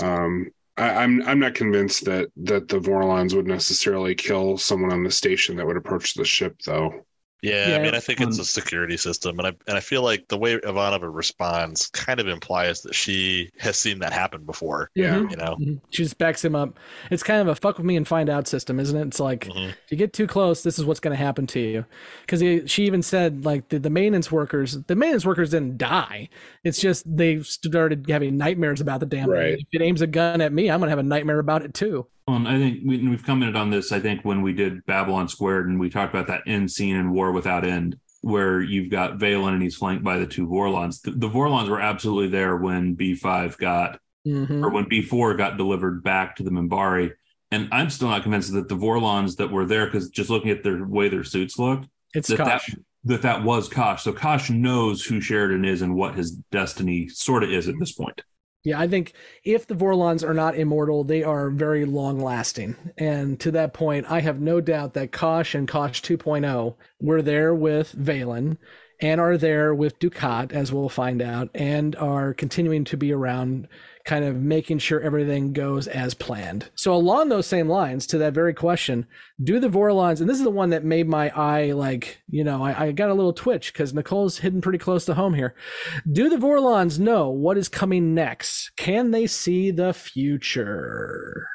um I, I'm I'm not convinced that that the Vorlons would necessarily kill someone on the station that would approach the ship, though. Yeah, Yeah, I mean, I think it's um, a security system, and I and I feel like the way Ivanova responds kind of implies that she has seen that happen before. Yeah. you know. Mhm. She just backs him up. It's kind of a fuck with me and find out system, isn't it? It's like Mhm. if you get too close, this is what's going to happen to you. Because she even said like the, the maintenance workers, the maintenance workers didn't die. It's just they started having nightmares about the damn Right. thing. If it aims a gun at me, I'm going to have a nightmare about it too. Well, and I think we, we've commented on this. I think when we did Babylon Squared and we talked about that end scene in War Without End, where you've got Valen and he's flanked by the two Vorlons. The, the Vorlons were absolutely there when B5 got Mhm. or when B4 got delivered back to the Minbari. And I'm still not convinced that the Vorlons that were there, because just looking at their way their suits looked, It's that, that that that was Kosh. So Kosh knows who Sheridan is and what his destiny sort of is at this point. Yeah, I think if the Vorlons are not immortal, they are very long lasting. And to that point, I have no doubt that Kosh and Kosh 2.0 were there with Valen and are there with Dukhat, as we'll find out, and are continuing to be around, kind of making sure everything goes as planned. So, along those same lines, to that very question, do the Vorlons, and this is the one that made my eye like, you know, I, I got a little twitch because Nicole's hidden pretty close to home here. Do the Vorlons know what is coming next? Can they see the future?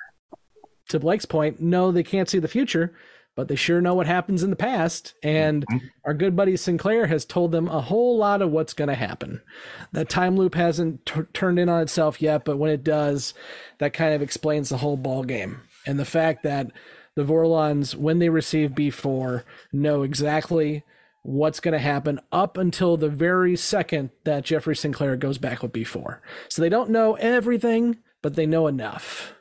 To Blake's point, no, they can't see the future, but they sure know what happens in the past. And mm-hmm. our good buddy Sinclair has told them a whole lot of what's going to happen. That time loop hasn't t- turned in on itself yet, but when it does, that kind of explains the whole ball game. And the fact that the Vorlons, when they receive B4, know exactly what's going to happen up until the very second that Jeffrey Sinclair goes back with B4. So they don't know everything, but they know enough.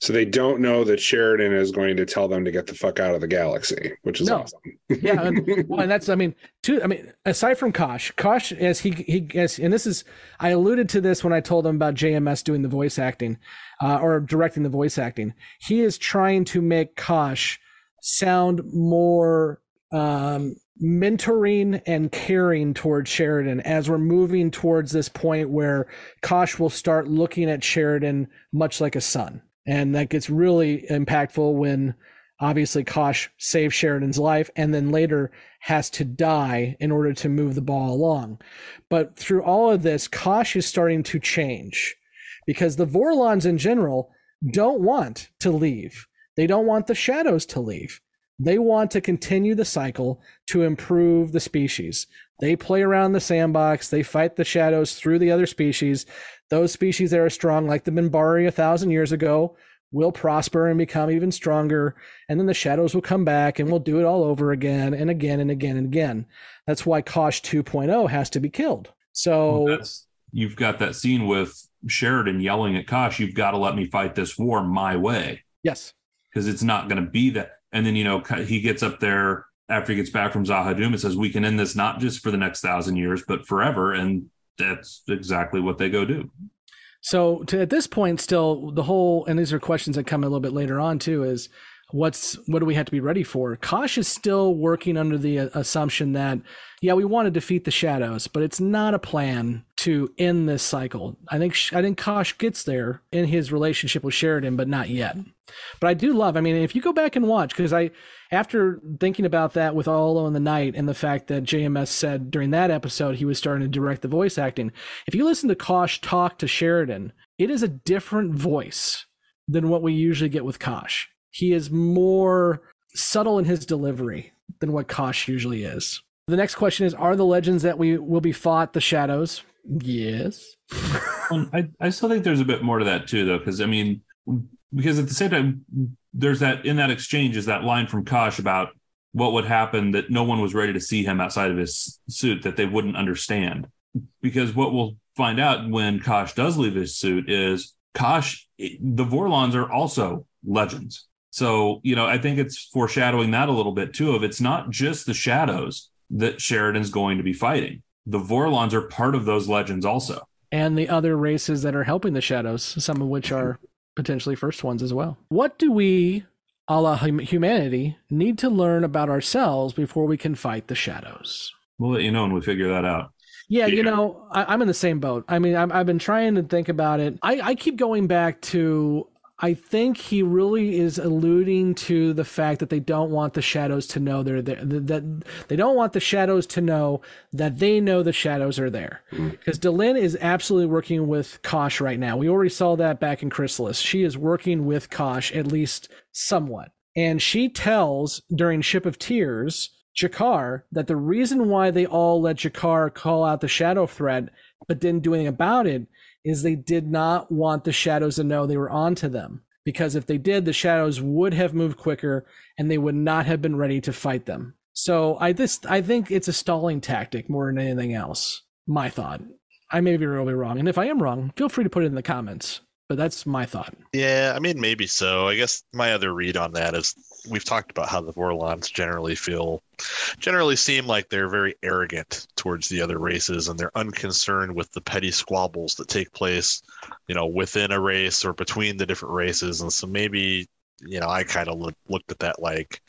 So they don't know that Sheridan is going to tell them to get the fuck out of the galaxy, which is No. awesome. yeah, and, well, and that's I mean, two. I mean, aside from Kosh, Kosh as he he as and this is I alluded to this when I told him about JMS doing the voice acting, uh, or directing the voice acting. He is trying to make Kosh sound more um, mentoring and caring towards Sheridan as we're moving towards this point where Kosh will start looking at Sheridan much like a son. And that gets really impactful when obviously Kosh saves Sheridan's life and then later has to die in order to move the ball along. But through all of this, Kosh is starting to change because the Vorlons in general don't want to leave. They don't want the shadows to leave. They want to continue the cycle to improve the species. They play around the sandbox, they fight the shadows through the other species. Those species that are strong, like the Minbari a thousand years ago, will prosper and become even stronger. And then the shadows will come back and we'll do it all over again and again and again and again. That's why Kosh 2.0 has to be killed. So Well, you've got that scene with Sheridan yelling at Kosh, "You've got to let me fight this war my way." Yes, because it's not going to be that. And then you know he gets up there after he gets back from Z'ha'dum and says, "We can end this not just for the next thousand years, but forever." And that's exactly what they go do. So to, at this point, still the whole, and these are questions that come a little bit later on too, is what's what do we have to be ready for? Kosh is still working under the uh, assumption that yeah, we want to defeat the shadows, but it's not a plan to end this cycle. I think I think Kosh gets there in his relationship with Sheridan, but not yet. But I do love. I mean, if you go back and watch, because I after thinking about that with All in the Night and the fact that JMS said during that episode he was starting to direct the voice acting, if you listen to Kosh talk to Sheridan, it is a different voice than what we usually get with Kosh. He is more subtle in his delivery than what Kosh usually is. The next question is Are the legends that we will be fought the shadows? Yes. Well, um, I, I still think there's a bit more to that too, though, because I mean, because at the same time, there's that in that exchange is that line from Kosh about what would happen that no one was ready to see him outside of his suit that they wouldn't understand. Because what we'll find out when Kosh does leave his suit is Kosh, the Vorlons are also legends. So, you know, I think it's foreshadowing that a little bit too of it's not just the shadows that Sheridan's going to be fighting. The Vorlons are part of those legends also. And the other races that are helping the shadows, some of which are potentially first ones as well. What do we, a la humanity, need to learn about ourselves before we can fight the shadows? We'll let you know when we figure that out. Yeah, you know, I, I'm in the same boat. I mean, I'm, I've been trying to think about it. I, I keep going back to. I think he really is alluding to the fact that they don't want the shadows to know they're there. That they don't want the shadows to know that they know the shadows are there. Mm. Because Delenn is absolutely working with Kosh right now. We already saw that back in Chrysalis. She is working with Kosh at least somewhat, and she tells during Ship of Tears G'Kar that the reason why they all let G'Kar call out the shadow threat but didn't do anything about it is they did not want the shadows to know they were onto them. Because if they did, the shadows would have moved quicker and they would not have been ready to fight them. So I this I think it's a stalling tactic more than anything else. My thought. I may be really wrong. And if I am wrong, feel free to put it in the comments. but that's my thought. Yeah, I mean, maybe so. I guess my other read on that is we've talked about how the Vorlons generally feel, generally seem like they're very arrogant towards the other races and they're unconcerned with the petty squabbles that take place, you know, within a race or between the different races. And so maybe, you know, I kind of look, looked at that like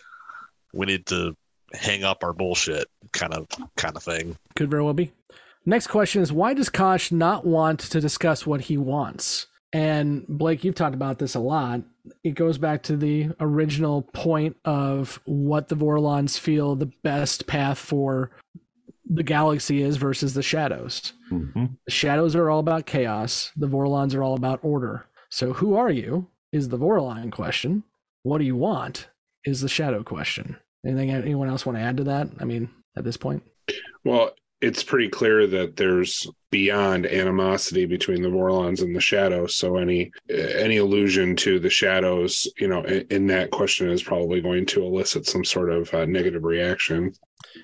we need to hang up our bullshit kind of kind of thing. Could very well be. Next question is why does Kosh not want to discuss what he wants? And Blake, you've talked about this a lot. It goes back to the original point of what the Vorlons feel the best path for the galaxy is versus the shadows. Mm-hmm. The shadows are all about chaos. The Vorlons are all about order. So who are you is the Vorlon question. What do you want is the shadow question. Anything anyone else want to add to that? I mean, at this point? Well, it's pretty clear that there's beyond animosity between the Vorlons and the Shadows. So any any allusion to the Shadows, you know, in, in that question is probably going to elicit some sort of uh, negative reaction.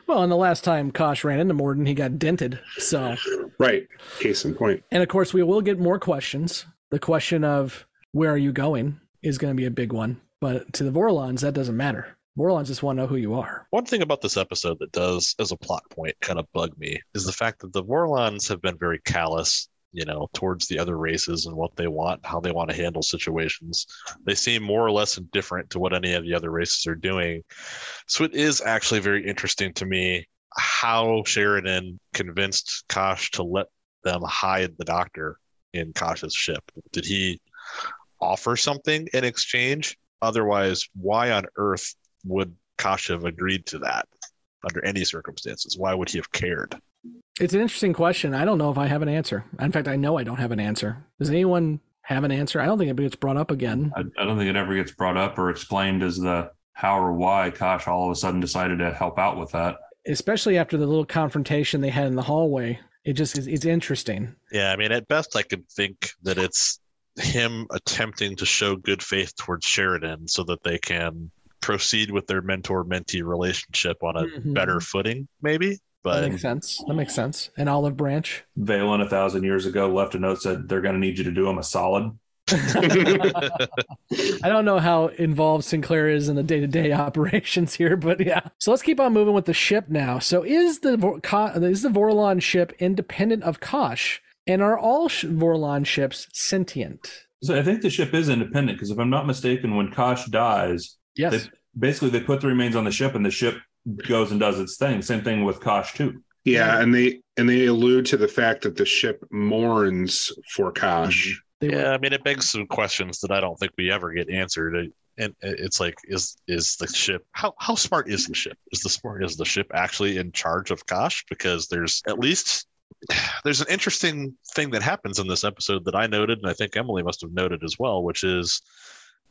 Well, and the last time Kosh ran into Morden, he got dented. So right, case in point. And of course, we will get more questions. The question of where are you going is going to be a big one. But to the Vorlons, that doesn't matter. Vorlons just want to know who you are. One thing about this episode that does, as a plot point, kind of bug me is the fact that the Vorlons have been very callous, you know, towards the other races and what they want, how they want to handle situations. They seem more or less indifferent to what any of the other races are doing. So it is actually very interesting to me how Sheridan convinced Kosh to let them hide the doctor in Kosh's ship. Did he offer something in exchange? Otherwise, why on earth would Kosh have agreed to that under any circumstances? Why would he have cared? It's an interesting question. I don't know if I have an answer. In fact, I know I don't have an answer. Does anyone have an answer? I don't think it gets brought up again. I, I don't think it ever gets brought up or explained as the how or why Kosh all of a sudden decided to help out with that. Especially after the little confrontation they had in the hallway. It just is it's interesting. Yeah, I mean, at best, I could think that it's him attempting to show good faith towards Sheridan so that they can proceed with their mentor mentee relationship on a Mhm. better footing, maybe. But that makes sense. That makes sense. An olive branch. Valen a thousand years ago left a note said they're going to need you to do them a solid. I don't know how involved Sinclair is in the day to day operations here, but yeah. So let's keep on moving with the ship now. So is the is the Vorlon ship independent of Kosh, and are all Vorlon ships sentient? So I think the ship is independent because if I'm not mistaken, when Kosh dies, Yes. they, basically they put the remains on the ship and the ship goes and does its thing. Same thing with Kosh too. Yeah, and they and they allude to the fact that the ship mourns for Kosh. Mm-hmm. yeah, I mean, it begs some questions that I don't think we ever get answered. It- And it's like, is is the ship how how smart is the ship? Is the smart is the ship actually in charge of Kosh? Because there's at least there's an interesting thing that happens in this episode that I noted, and I think Emily must have noted as well, which is,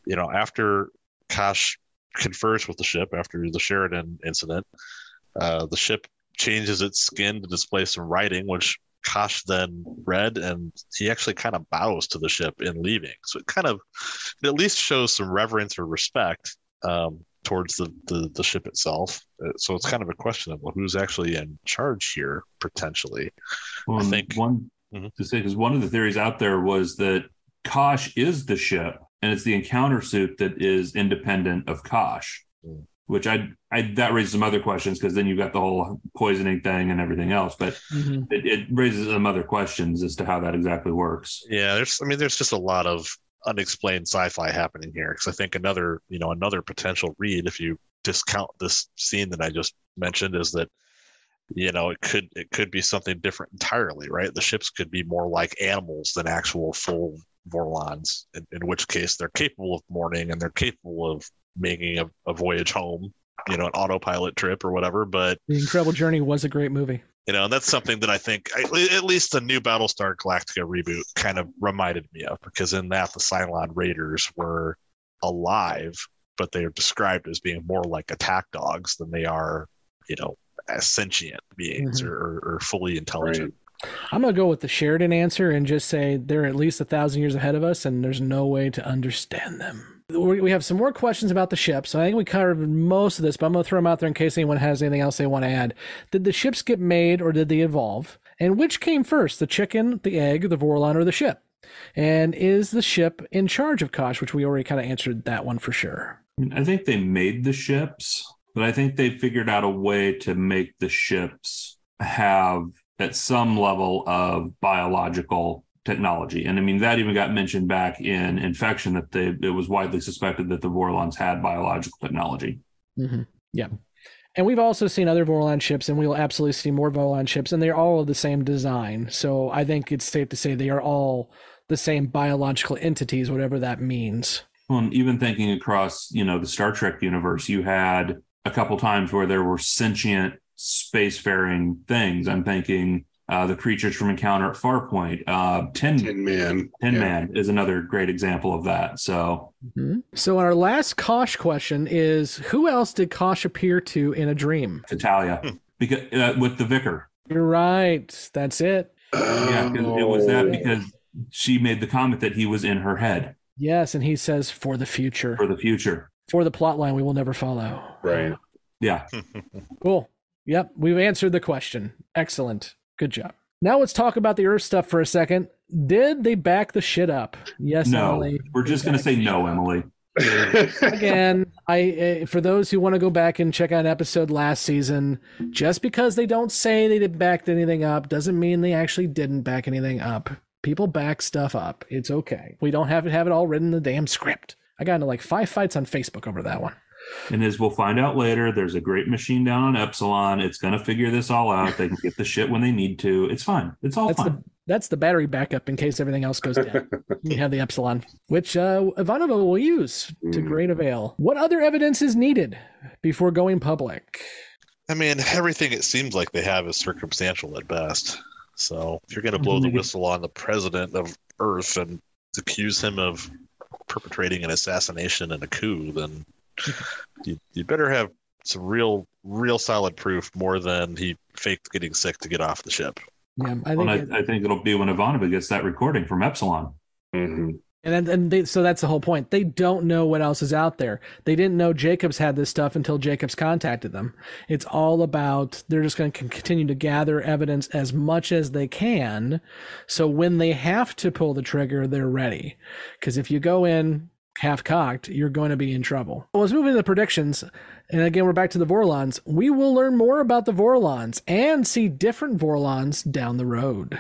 you know, after Kosh confers with the ship after the Sheridan incident, uh, the ship changes its skin to display some writing, which Kosh then read, and he actually kind of bows to the ship in leaving. So it kind of, it at least shows some reverence or respect um, towards the, the the ship itself. Uh, So it's kind of a question of well, who's actually in charge here potentially. Well, I think one to say because one of the theories out there was that Kosh is the ship, and it's the encounter suit that is independent of Kosh. Hmm. Which I, I that raises some other questions because then you've got the whole poisoning thing and everything else. But mm-hmm. it, it raises some other questions as to how that exactly works. Yeah, there's I mean there's just a lot of unexplained sci-fi happening here because I think another you know another potential read if you discount this scene that I just mentioned is that you know it could it could be something different entirely right the ships could be more like animals than actual full Vorlons in, in which case they're capable of mourning and they're capable of making a, a voyage home you know an autopilot trip or whatever but The Incredible Journey was a great movie. you know, and that's something that I think at at least the new Battlestar Galactica reboot kind of reminded me of because in that the Cylon Raiders were alive, but they are described as being more like attack dogs than they are, you know, as sentient beings Mhm. or, or, or fully intelligent. I'm gonna go with the Sheridan answer and just say they're at least a thousand years ahead of us, and there's no way to understand them. We have some more questions about the ships. I think we covered most of this, but I'm gonna throw them out there in case anyone has anything else they want to add. Did the ships get made or did they evolve? And which came first, the chicken, the egg, the Vorlon, or the ship? And is the ship in charge of Kosh, which we already kind of answered that one for sure. I, I think they made the ships, but I think they figured out a way to make the ships have at some level of biological technology. And I mean, that even got mentioned back in Infection that they it was widely suspected that the Vorlons had biological technology. Mm-hmm. Yeah. And we've also seen other Vorlon ships, and we'll absolutely see more Vorlon ships, and they're all of the same design. So I think it's safe to say they are all the same biological entities, whatever that means. Well, and even thinking across, you know, the Star Trek universe, you had a couple times where there were sentient spacefaring things. I'm thinking uh, the creatures from Encounter at Farpoint. Uh, Tin, Tin Man. Tin Yeah. Man is another great example of that. So So our last Kosh question is: Who else did Kosh appear to in a dream? Italia, because uh, with the vicar. You're right. That's it. Yeah, 'cause it was that because she made the comment that he was in her head Yes, and he says for the future, for the future. for the plot line we will never follow. Right. Yeah. Cool. Yep, we've answered the question. Excellent. Good job. Now let's talk about the Earth stuff for a second. Did they back the shit up? Yes, no, Emily. we're just going to say no, Emily. Again, I uh, for those who want to go back and check out an episode last season, just because they don't say they did backed anything up doesn't mean they actually didn't back anything up. People back stuff up. It's okay. We don't have to have it all written in the damn script. I got into like five fights on Facebook over that one. And as we'll find out later, there's a great machine down on Epsilon. It's going to figure this all out. They can get the shit when they need to. It's fine. It's all That's fine. the that's the battery backup in case everything else goes down. you have the Epsilon, which uh, Ivanova will use to Mm. great avail. What other evidence is needed before going public? I mean, everything it seems like they have is circumstantial at best. So if you're going to blow the Mhm. whistle on the president of Earth and accuse him of perpetrating an assassination and a coup, then you, you better have some real, real solid proof more than he faked getting sick to get off the ship. Yeah, I think Well, it- I, I think it'll be when Ivanova gets that recording from Epsilon. Mm-hmm. And then, and they, so that's the whole point. They don't know what else is out there. They didn't know Jacobs had this stuff until Jacobs contacted them. It's all about they're just going to continue to gather evidence as much as they can, so when they have to pull the trigger, they're ready. Because if you go in half cocked, you're going to be in trouble. Well, let's move into the predictions. And again, we're back to the Vorlons. We will learn more about the Vorlons and see different Vorlons down the road.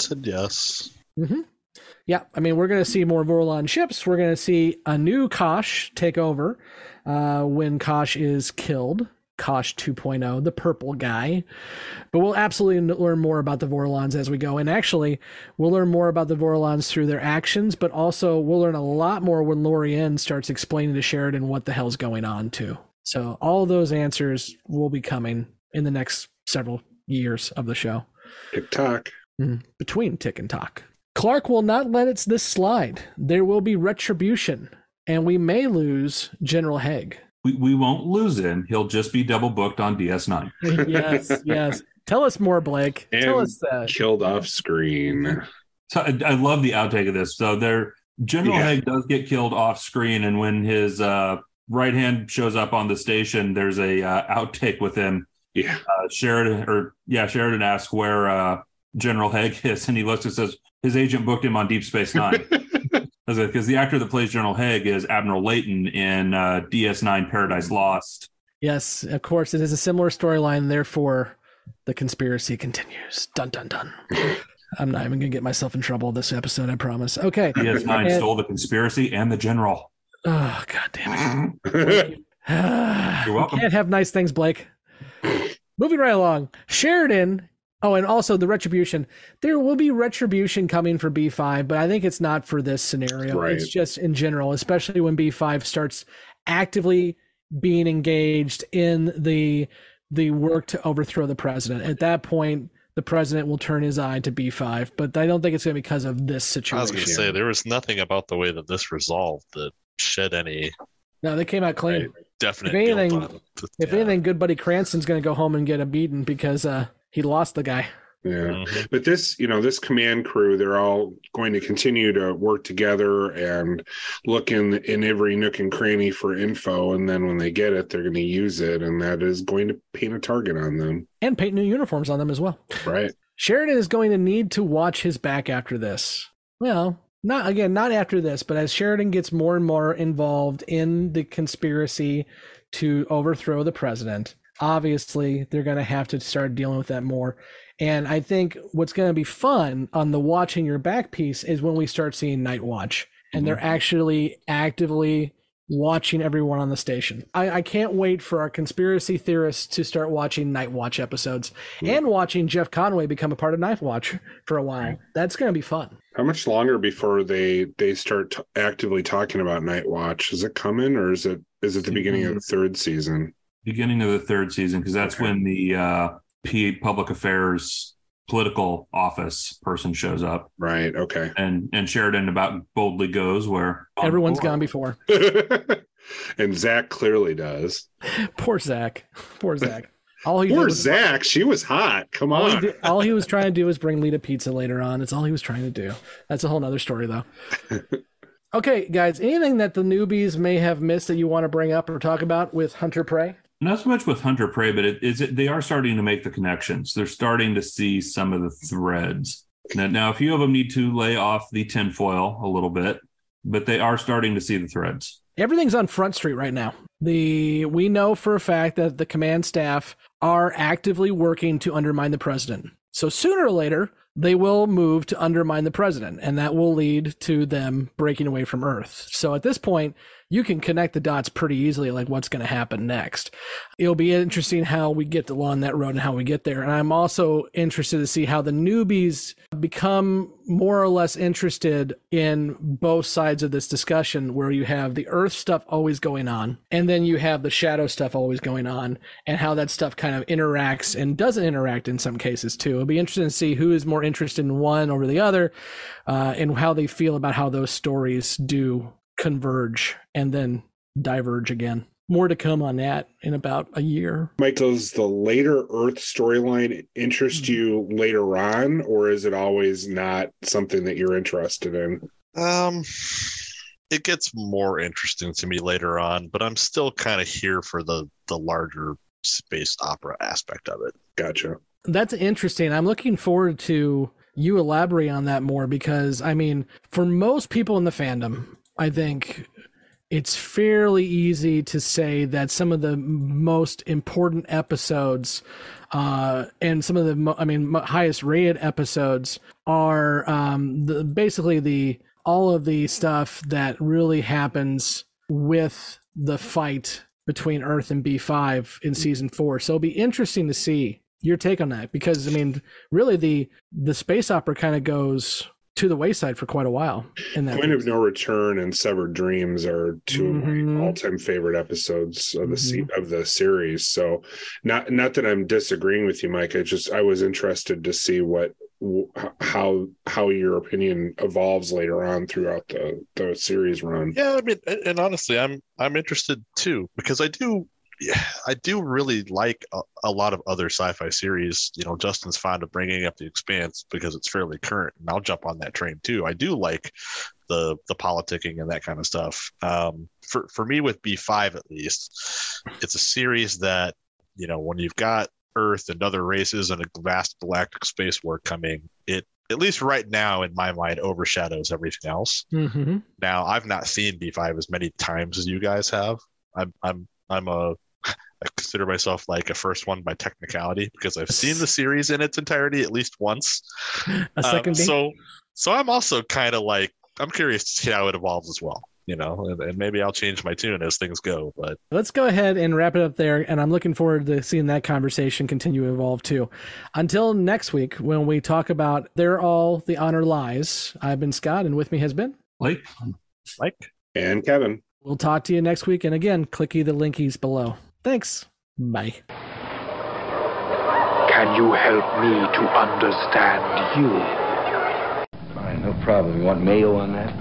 Said yes. Mm-hmm. Yeah, I mean, we're going to see more Vorlon ships. We're going to see a new Kosh take over uh, when Kosh is killed. Kosh 2.0, the purple guy. But we'll absolutely learn more about the Vorlons as we go. And actually, we'll learn more about the Vorlons through their actions, but also we'll learn a lot more when Lorien starts explaining to Sheridan what the hell's going on, too. So all those answers will be coming in the next several years of the show. Tick tock. Mm, between tick and tock. Clark will not let it this slide. There will be retribution, and we may lose General Hague. We, we won't lose him. He'll just be double booked on DS9. yes, yes. Tell us more, Blake. Tell And us that. killed off screen. So I, I love the outtake of this. So there, General Yeah. Hague does get killed off screen, and when his uh, right hand shows up on the station, there's a uh, outtake with him. Yeah, uh, Sheridan or yeah, Sheridan asks where uh, General Hague is, and he looks and says his agent booked him on Deep Space Nine. Because the actor that plays General Hague is Admiral Leyton in uh, DS9 Paradise Lost. Yes, of course, it is a similar storyline. Therefore, the conspiracy continues. Dun dun dun. I'm not even gonna get myself in trouble this episode. I promise. Okay. DS9 And- stole the conspiracy and the general. Oh god damn it. You're welcome. Can't have nice things, Blake. Moving right along. Sheridan. Oh, and also the retribution. There will be retribution coming for B5, but I think it's not for this scenario. Right. It's just in general, especially when B5 starts actively being engaged in the the work to overthrow the president. At that point, the president will turn his eye to B5, but I don't think it's going to be because of this situation. I was going to say there was nothing about the way that this resolved that shed any no, they came out clean. Definitely. If anything, guilt on it. if anything, good buddy Cranston's going to go home and get a beating because uh, he lost the guy. Yeah. Mm-hmm. But this, you know, this command crew, they're all going to continue to work together and look in in every nook and cranny for info. And then when they get it, they're going to use it. And that is going to paint a target on them. and paint new uniforms on them as well. Right. Sheridan is going to need to watch his back after this. Well, not again, not after this, but as Sheridan gets more and more involved in the conspiracy to overthrow the president, obviously they're going to have to start dealing with that more. And I think what's going to be fun on the watching your back piece is when we start seeing Night Watch and they're mm-hmm. actually actively watching everyone on the station. I, I can't wait for our conspiracy theorists to start watching Night Watch episodes mm-hmm. and watching Jeff Conaway become a part of Night Watch for a while. That's going to be fun. How much longer before they they start t- actively talking about Night Watch? Is it coming, or is it is it the beginning of the third season? Beginning of the third season, because that's when the uh, P public affairs political office person shows up. Right. Okay. And and Sheridan about boldly goes where Everyone's gone before. and Zack clearly does. Poor Zack. Poor Zack. All he Poor did was- Zack. She was hot. Come all he, on. did- all he was trying to do was bring Lyta pizza later on. That's all he was trying to do. That's a whole nother story, though. okay, guys, anything that the newbies may have missed that you want to bring up or talk about with Hunter Prey? Not so much with Hunter Prey, but it is it they are starting to make the connections. They're starting to see some of the threads. Now, now a few of them need to lay off the tinfoil a little bit, but they are starting to see the threads. Everything's on Front Street right now. The we know for a fact that the command staff are actively working to undermine the president. So sooner or later, they will move to undermine the president, and that will lead to them breaking away from Earth. So at this point, you can connect the dots pretty easily, like what's going to happen next. It'll be interesting how we get along that road and how we get there. And I'm also interested to see how the newbies become more or less interested in both sides of this discussion, where you have the Earth stuff always going on, and then you have the shadow stuff always going on, and how that stuff kind of interacts and doesn't interact in some cases too. It'll be interesting to see who is more interested in one over the other, uh, and how they feel about how those stories do converge and then diverge again. More to come on that in about a year. Mike, does the later Earth storyline interest Hmm. you later on, or is it always not something that you're interested in? Um, it gets more interesting to me later on, but I'm still kind of here for the the larger space opera aspect of it. Gotcha. That's interesting. I'm looking forward to you elaborate on that more because I mean, for most people in the fandom, I think it's fairly easy to say that some of the most important episodes uh, and some of the mo- I mean highest rated episodes are um, the, basically the all of the stuff that really happens with the fight between Earth and B5 in season 4. So it'll be interesting to see your take on that because I mean really the the space opera kind of goes to the wayside for quite a while in that Point of No Return and Severed Dreams are 2 of Mhm. my all-time favorite episodes of the Mm-hmm. of the series. So, not not that I'm disagreeing with you, Mike. I just I was interested to see what how how your opinion evolves later on throughout the the series run. Yeah, I mean, and and honestly, I'm I'm interested too because I do, yeah, I do really like a, a lot of other sci-fi series. You know, Justin's fond of bringing up The Expanse because it's fairly current, and I'll jump on that train too. I do like the the politicking and that kind of stuff. Um, for for me, with B5 at least, it's a series that you know when you've got Earth and other races and a vast galactic space war coming, it at least right now in my mind overshadows everything else. Mm-hmm. Now, I've not seen B5 as many times as you guys have. I'm I'm I'm a I consider myself like a first one by technicality because I've seen the series in its entirety at least once. A Um, second beat? so so I'm also kind of like I'm curious to see how it evolves as well. You know, and, and maybe I'll change my tune as things go. But Let's go ahead and wrap it up there. And I'm looking forward to seeing that conversation continue to evolve too. Until next week, when we talk about There All the Honor Lies, I've been Scott, and with me has been Blake. Mike. And Kevin. We'll talk to you next week. And again, clicky the linkies below. Thanks. Bye. Can you help me to understand you? Fine, no problem. You want mayo on that?